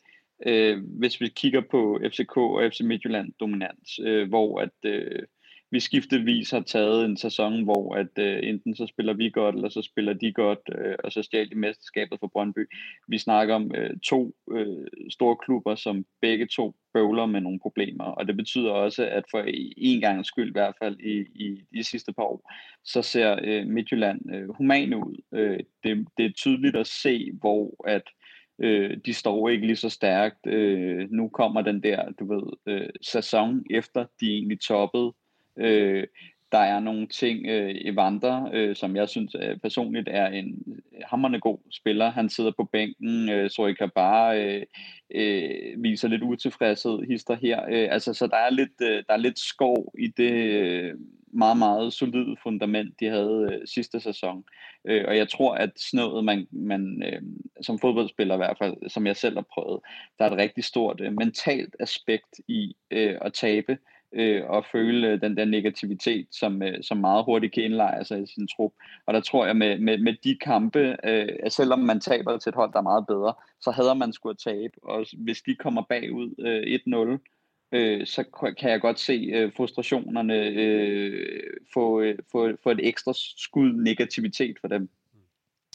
øh, hvis vi kigger på FCK og FC Midtjylland dominans, øh, hvor at øh, vi skiftevis har taget en sæson, hvor at øh, enten så spiller vi godt, eller så spiller de godt, øh, og så stjæler de mesterskabet for Brøndby. Vi snakker om øh, to øh, store klubber, som begge to bøvler med nogle problemer, og det betyder også, at for en gang skyld, i hvert fald i, i de sidste par år, så ser øh, Midtjylland øh, human ud. Øh, det, det er tydeligt at se, hvor at øh, de står ikke lige så stærkt. Øh, nu kommer den der, du ved, øh, sæson efter de egentlig toppede Øh, der er nogle ting, øh, Evander, øh, som jeg synes øh, personligt er en øh, hammerende god spiller. Han sidder på bænken, øh, kan bare øh, øh, viser lidt utilfredshed, hister her. Øh, altså, så der er lidt, øh, der er lidt skov i det øh, meget, meget solide fundament, de havde øh, sidste sæson. Øh, og jeg tror, at snødet, man, man øh, som fodboldspiller i hvert fald, som jeg selv har prøvet, der er et rigtig stort øh, mentalt aspekt i øh, at tabe øh, og føle øh, den der negativitet, som, øh, som meget hurtigt kan indlejre sig i sin trup. Og der tror jeg med, med, med de kampe, øh, selvom man taber til et hold, der er meget bedre, så hader man skulle at tabe. Og hvis de kommer bagud øh, 1-0, øh, så kan jeg godt se øh, frustrationerne øh, få, øh, få, få et ekstra skud negativitet for dem.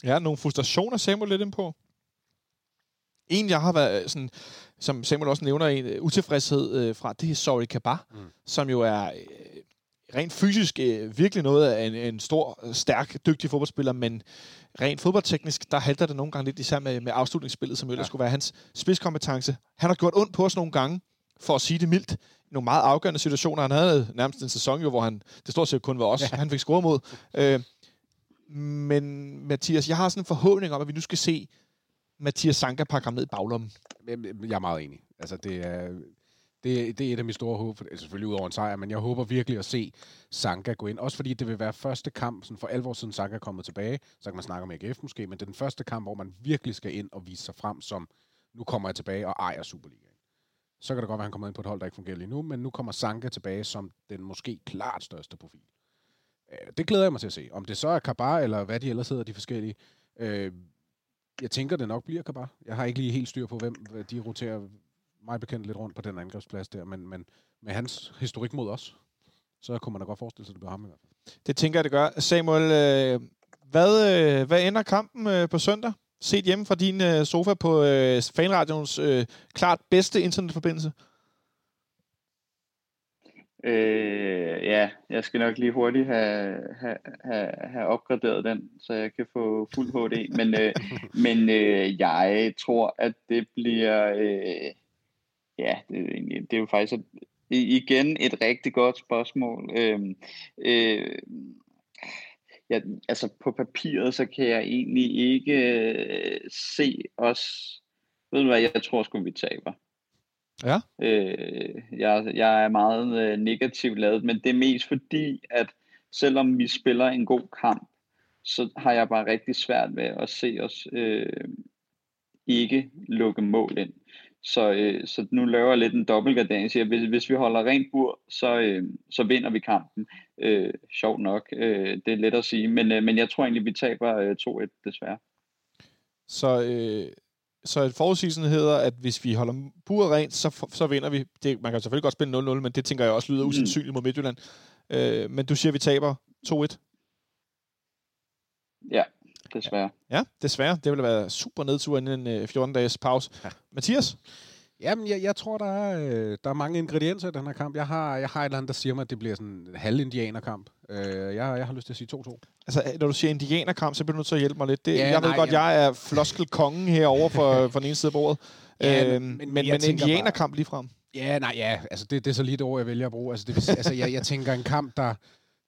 Ja, nogle frustrationer, Samuel lidt ind på. En, jeg har været øh, sådan, som Samuel også nævner, en uh, utilfredshed øh, fra, det er Sorry Kabar, mm. som jo er øh, rent fysisk øh, virkelig noget af en, en stor, stærk, dygtig fodboldspiller, men rent fodboldteknisk, der halter det nogle gange lidt, især med, med afslutningsspillet, som jo ja. skulle være hans spidskompetence. Han har gjort ondt på os nogle gange, for at sige det mildt, nogle meget afgørende situationer. Han havde nærmest en sæson, jo, hvor han, det stort set kun var os, ja. han fik scoret mod. Øh, men Mathias, jeg har sådan en forhåbning om, at vi nu skal se Mathias Sanka pakker ham ned i baglommen. Jeg er meget enig. Altså, det er, det, det er et af mine store håb, for, altså selvfølgelig ud over en sejr, men jeg håber virkelig at se Sanka gå ind. Også fordi det vil være første kamp, sådan for alvor siden Sanka er kommet tilbage. Så kan man snakke om AGF måske, men det er den første kamp, hvor man virkelig skal ind og vise sig frem som, nu kommer jeg tilbage og ejer Superligaen. Så kan det godt være, at han kommer ind på et hold, der ikke fungerer lige nu, men nu kommer Sanka tilbage som den måske klart største profil. Øh, det glæder jeg mig til at se. Om det så er Kabar, eller hvad de ellers hedder, de forskellige. Øh, jeg tænker, det nok bliver Kabar. Jeg har ikke lige helt styr på, hvem de roterer mig bekendt lidt rundt på den angrebsplads der, men, men med hans historik mod os, så kunne man da godt forestille sig, at det bliver ham i hvert fald. Det tænker jeg, det gør. Samuel, øh, hvad, øh, hvad ender kampen øh, på søndag? Set hjemme fra din øh, sofa på øh, fanradions øh, klart bedste internetforbindelse? Øh, ja, jeg skal nok lige hurtigt have, have, have, have opgraderet den, så jeg kan få fuld HD. Men, øh, men øh, jeg tror, at det bliver... Øh, ja, det, det er jo faktisk et, igen et rigtig godt spørgsmål. Øh, øh, ja, altså på papiret, så kan jeg egentlig ikke øh, se os... Ved du hvad, jeg tror sgu, vi taber. Ja. Øh, jeg, jeg er meget øh, negativt lavet, men det er mest fordi, at selvom vi spiller en god kamp, så har jeg bare rigtig svært ved at se os øh, ikke lukke mål ind. Så, øh, så nu laver jeg lidt en dobbeltgardering. Så hvis, hvis vi holder rent bur, så, øh, så vinder vi kampen. Øh, sjovt nok, øh, det er let at sige. Men, øh, men jeg tror egentlig, vi taber øh, 2-1 desværre. Så øh, så forudsigelsen hedder, at hvis vi holder buret rent, så, så vinder vi. Det, man kan selvfølgelig godt spille 0-0, men det tænker jeg også lyder usandsynligt mod Midtjylland. Øh, men du siger, at vi taber 2-1. Ja, desværre. Ja, desværre. Det ville være super nedtur inden en 14-dages pause. Ja. Mathias? Jamen, jeg, jeg tror, der er, øh, der er mange ingredienser i den her kamp. Jeg har, jeg har et eller andet, der siger mig, at det bliver sådan en halv-indianerkamp. Øh, jeg, jeg har lyst til at sige 2-2. Altså, når du siger indianerkamp, så bliver du nødt til at hjælpe mig lidt. Det, ja, jeg nej, ved godt, jamen. jeg er floskelkongen herovre for, for den ene side af bordet. Ja, øhm, men, men, men, indianerkamp lige frem. Ja, nej, ja. Altså, det, det er så lige det ord, jeg vælger at bruge. Altså, det, altså jeg, jeg tænker en kamp, der...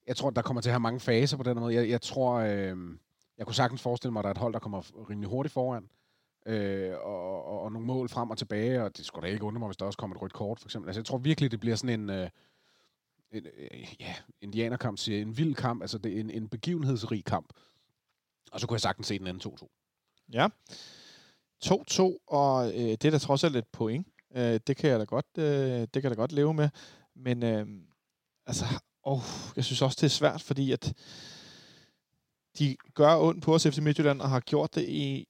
Jeg tror, der kommer til at have mange faser på den måde. Jeg, jeg tror... Øh, jeg kunne sagtens forestille mig, at der er et hold, der kommer rimelig hurtigt foran øh, og, og, og nogle mål frem og tilbage, og det skulle da ikke undre mig, hvis der også kommer et rødt kort, for eksempel. Altså, jeg tror virkelig, det bliver sådan en, øh, en øh, ja, indianerkamp, siger en vild kamp, altså det er en, en begivenhedsrig kamp. Og så kunne jeg sagtens se den anden 2-2. Ja. 2-2, og øh, det er da trods alt et point. Øh, det kan jeg da godt, øh, det kan jeg da godt leve med. Men øh, altså, åh, jeg synes også, det er svært, fordi at de gør ondt på os efter Midtjylland, og har gjort det i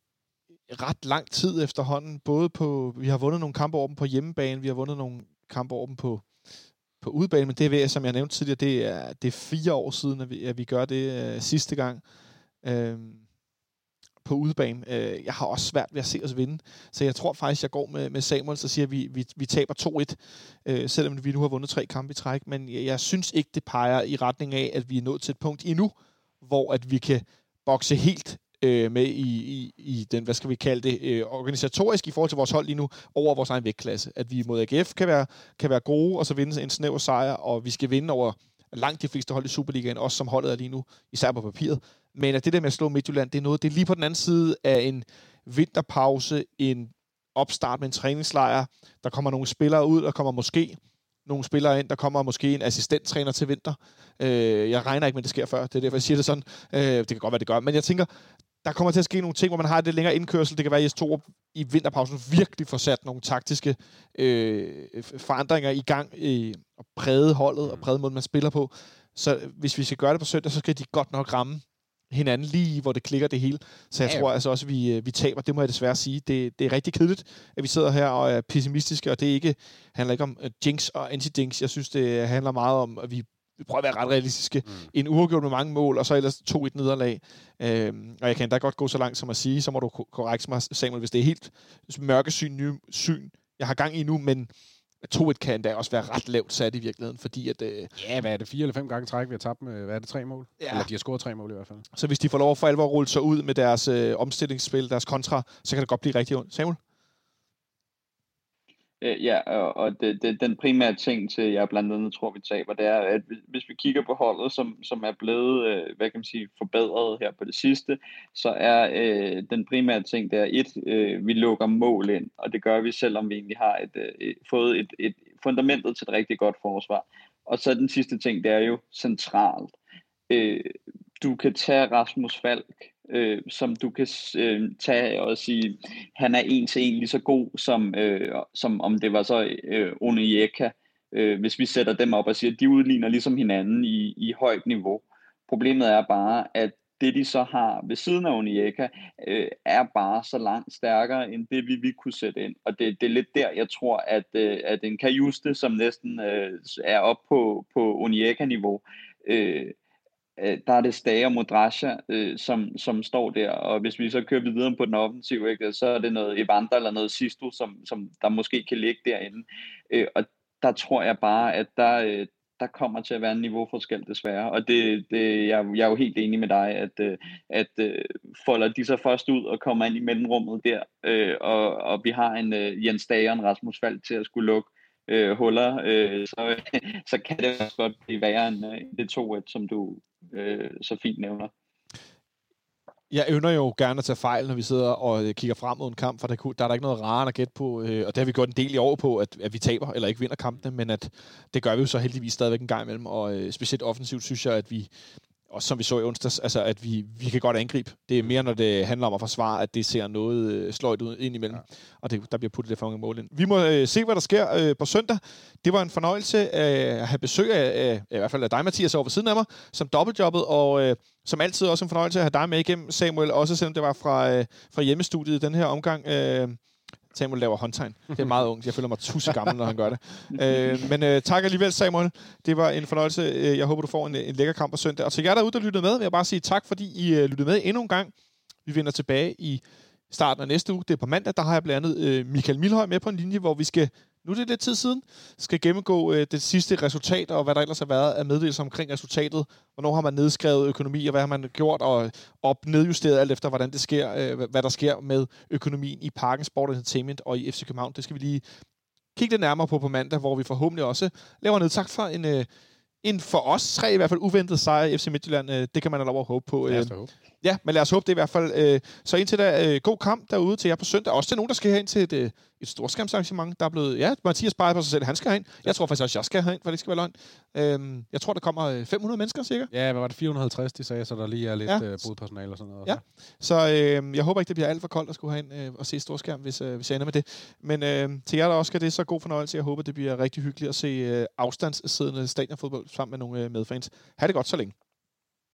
ret lang tid efterhånden. Både på, vi har vundet nogle kampe over dem på hjemmebane, vi har vundet nogle kampe over dem på, på udebane, men det er, som jeg nævnte tidligere, det er, det er fire år siden, at vi, at vi gør det øh, sidste gang øh, på udebane. Øh, jeg har også svært ved at se os vinde, så jeg tror faktisk, jeg går med, med Samuel, så siger, at vi, vi, vi taber 2-1, øh, selvom vi nu har vundet tre kampe i træk, men jeg, jeg synes ikke, det peger i retning af, at vi er nået til et punkt endnu, hvor at vi kan bokse helt øh, med i, i, i den, hvad skal vi kalde det, øh, organisatorisk i forhold til vores hold lige nu, over vores egen vægtklasse. At vi mod AGF kan være, kan være gode, og så vinde en snæver sejr, og vi skal vinde over langt de fleste hold i Superligaen, også som holdet er lige nu, især på papiret. Men at det der med at slå Midtjylland, det er noget, det er lige på den anden side af en vinterpause, en opstart med en træningslejr. Der kommer nogle spillere ud, der kommer måske nogle spillere ind. Der kommer måske en assistenttræner til vinter. Øh, jeg regner ikke med, at det sker før. Det er derfor, jeg siger det sådan. Øh, det kan godt være, det gør. Men jeg tænker, der kommer til at ske nogle ting, hvor man har det længere indkørsel. Det kan være, at Jes i vinterpausen virkelig får sat nogle taktiske øh, forandringer i gang øh, og præge holdet og præge måden, man spiller på. Så hvis vi skal gøre det på søndag, så skal de godt nok ramme hinanden lige, hvor det klikker det hele. Så jeg ja, tror altså også, at vi, øh, vi taber. Det må jeg desværre sige. Det, det er rigtig kedeligt, at vi sidder her og er pessimistiske, og det er ikke, handler ikke om uh, jinx og anti-jinx. Jeg synes, det handler meget om, at vi vi prøver at være ret realistiske. Mm. En uafgjort med mange mål, og så ellers to et nederlag. Øhm, og jeg kan endda godt gå så langt som at sige, så må du korrekte mig, Samuel, hvis det er helt mørkesyn, ny syn, jeg har gang i nu, men 2-1 kan da også være ret lavt sat i virkeligheden, fordi at... Øh, ja, hvad er det? Fire eller fem gange træk, vi har tabt med, hvad er det, tre mål? Ja. Eller de har scoret tre mål i hvert fald. Så hvis de får lov at for alvor rulle sig ud med deres øh, omstillingsspil, deres kontra, så kan det godt blive rigtig ondt. Samuel? Øh, ja, og, og det, det, den primære ting til, jeg blandt andet tror, vi taber, det er, at hvis vi kigger på holdet, som, som er blevet, øh, hvad kan man sige, forbedret her på det sidste, så er øh, den primære ting, det er et, øh, vi lukker mål ind, og det gør vi, selvom vi egentlig har et, øh, fået et, et fundamentet til et rigtig godt forsvar. Og så den sidste ting, det er jo centralt. Øh, du kan tage Rasmus Falk, øh, som du kan øh, tage og sige, han er en til en lige så god, som, øh, som om det var så øh, Oneyeka, øh, hvis vi sætter dem op og siger, at de udligner ligesom hinanden i, i højt niveau. Problemet er bare, at det de så har ved siden af Onyeka, øh, er bare så langt stærkere end det, vi, vi kunne sætte ind. Og det, det er lidt der, jeg tror, at, øh, at en Kajuste, som næsten øh, er op på, på Onyeka-niveau, øh, øh, der er det Stager mod øh, som, som står der, og hvis vi så kører videre på den offensiv, ikke, så er det noget Evander eller noget Sisto, som, som der måske kan ligge derinde. Øh, og der tror jeg bare, at der, øh, der kommer til at være en niveauforskel desværre, og det, det, jeg, jeg er jo helt enig med dig, at, øh, at øh, folder de så først ud og kommer ind i mellemrummet der, øh, og, og vi har en øh, Jens Dager en Rasmus Fald til at skulle lukke øh, huller, øh, så, så kan det også godt blive værre end øh, det 2-1, øh, som du, øh, så fint nævner. Jeg ynder jo gerne at tage fejl, når vi sidder og øh, kigger frem mod en kamp, for der, der er der ikke noget rarere at gætte på, øh, og det har vi gjort en del i år på, at, at vi taber eller ikke vinder kampene, men at det gør vi jo så heldigvis stadigvæk en gang imellem, og øh, specielt offensivt synes jeg, at vi også som vi så i onsdags, altså, at vi, vi kan godt angribe. Det er mere, når det handler om at forsvare, at det ser noget øh, sløjt ud ind imellem. Ja. Og det, der bliver puttet lidt for mange mål ind. Vi må øh, se, hvad der sker øh, på søndag. Det var en fornøjelse øh, at have besøg af, øh, i hvert fald af dig, Mathias, over ved siden af mig, som dobbeltjobbet, og øh, som altid også en fornøjelse at have dig med igennem, Samuel, også selvom det var fra, øh, fra hjemmestudiet den her omgang. Øh, Samuel laver håndtegn. Det er meget ungt. Jeg føler mig tusind gammel, når han gør det. øh, men øh, tak alligevel, Samuel. Det var en fornøjelse. Øh, jeg håber, du får en, øh, en lækker kamp på søndag. Og til jer derude, der lyttede med, vil jeg bare sige tak, fordi I øh, lyttede med endnu en gang. Vi vender tilbage i starten af næste uge. Det er på mandag, der har jeg blandt andet øh, Michael Milhøj med på en linje, hvor vi skal nu er det lidt tid siden, skal gennemgå øh, det sidste resultat, og hvad der ellers har været af meddelelser omkring resultatet. Hvornår har man nedskrevet økonomi, og hvad har man gjort, og op nedjusteret alt efter, hvordan det sker, øh, hvad der sker med økonomien i Parken Sport Entertainment og i FC København. Det skal vi lige kigge lidt nærmere på på mandag, hvor vi forhåbentlig også laver noget tak for en, øh, en for os tre i hvert fald uventet sejr i FC Midtjylland. Øh, det kan man have lov at håbe på. Øh, da. Ja, men lad os håbe det i hvert fald. Øh, så indtil da, øh, god kamp derude til jer på søndag. Også til nogen, der skal hen til et, øh, et storskærmsarrangement. Der er blevet, ja, Mathias peger på sig selv, han skal hen. Jeg tror faktisk også, jeg skal hen, for det skal være løgn. Øh, jeg tror, der kommer øh, 500 mennesker cirka. Ja, hvad var det? 450, de sagde, så der lige er lidt Ja. øh, bodpersonale og sådan noget. Ja. Så øh, jeg håber ikke, det bliver alt for koldt at skulle hen øh, og se storskærm, hvis, øh, hvis jeg ender med det. Men øh, til jer, der også skal det, så god fornøjelse. Jeg håber, det bliver rigtig hyggeligt at se øh, afstandssiddende stadionfodbold sammen med nogle øh, medfans. Ha' det godt så længe.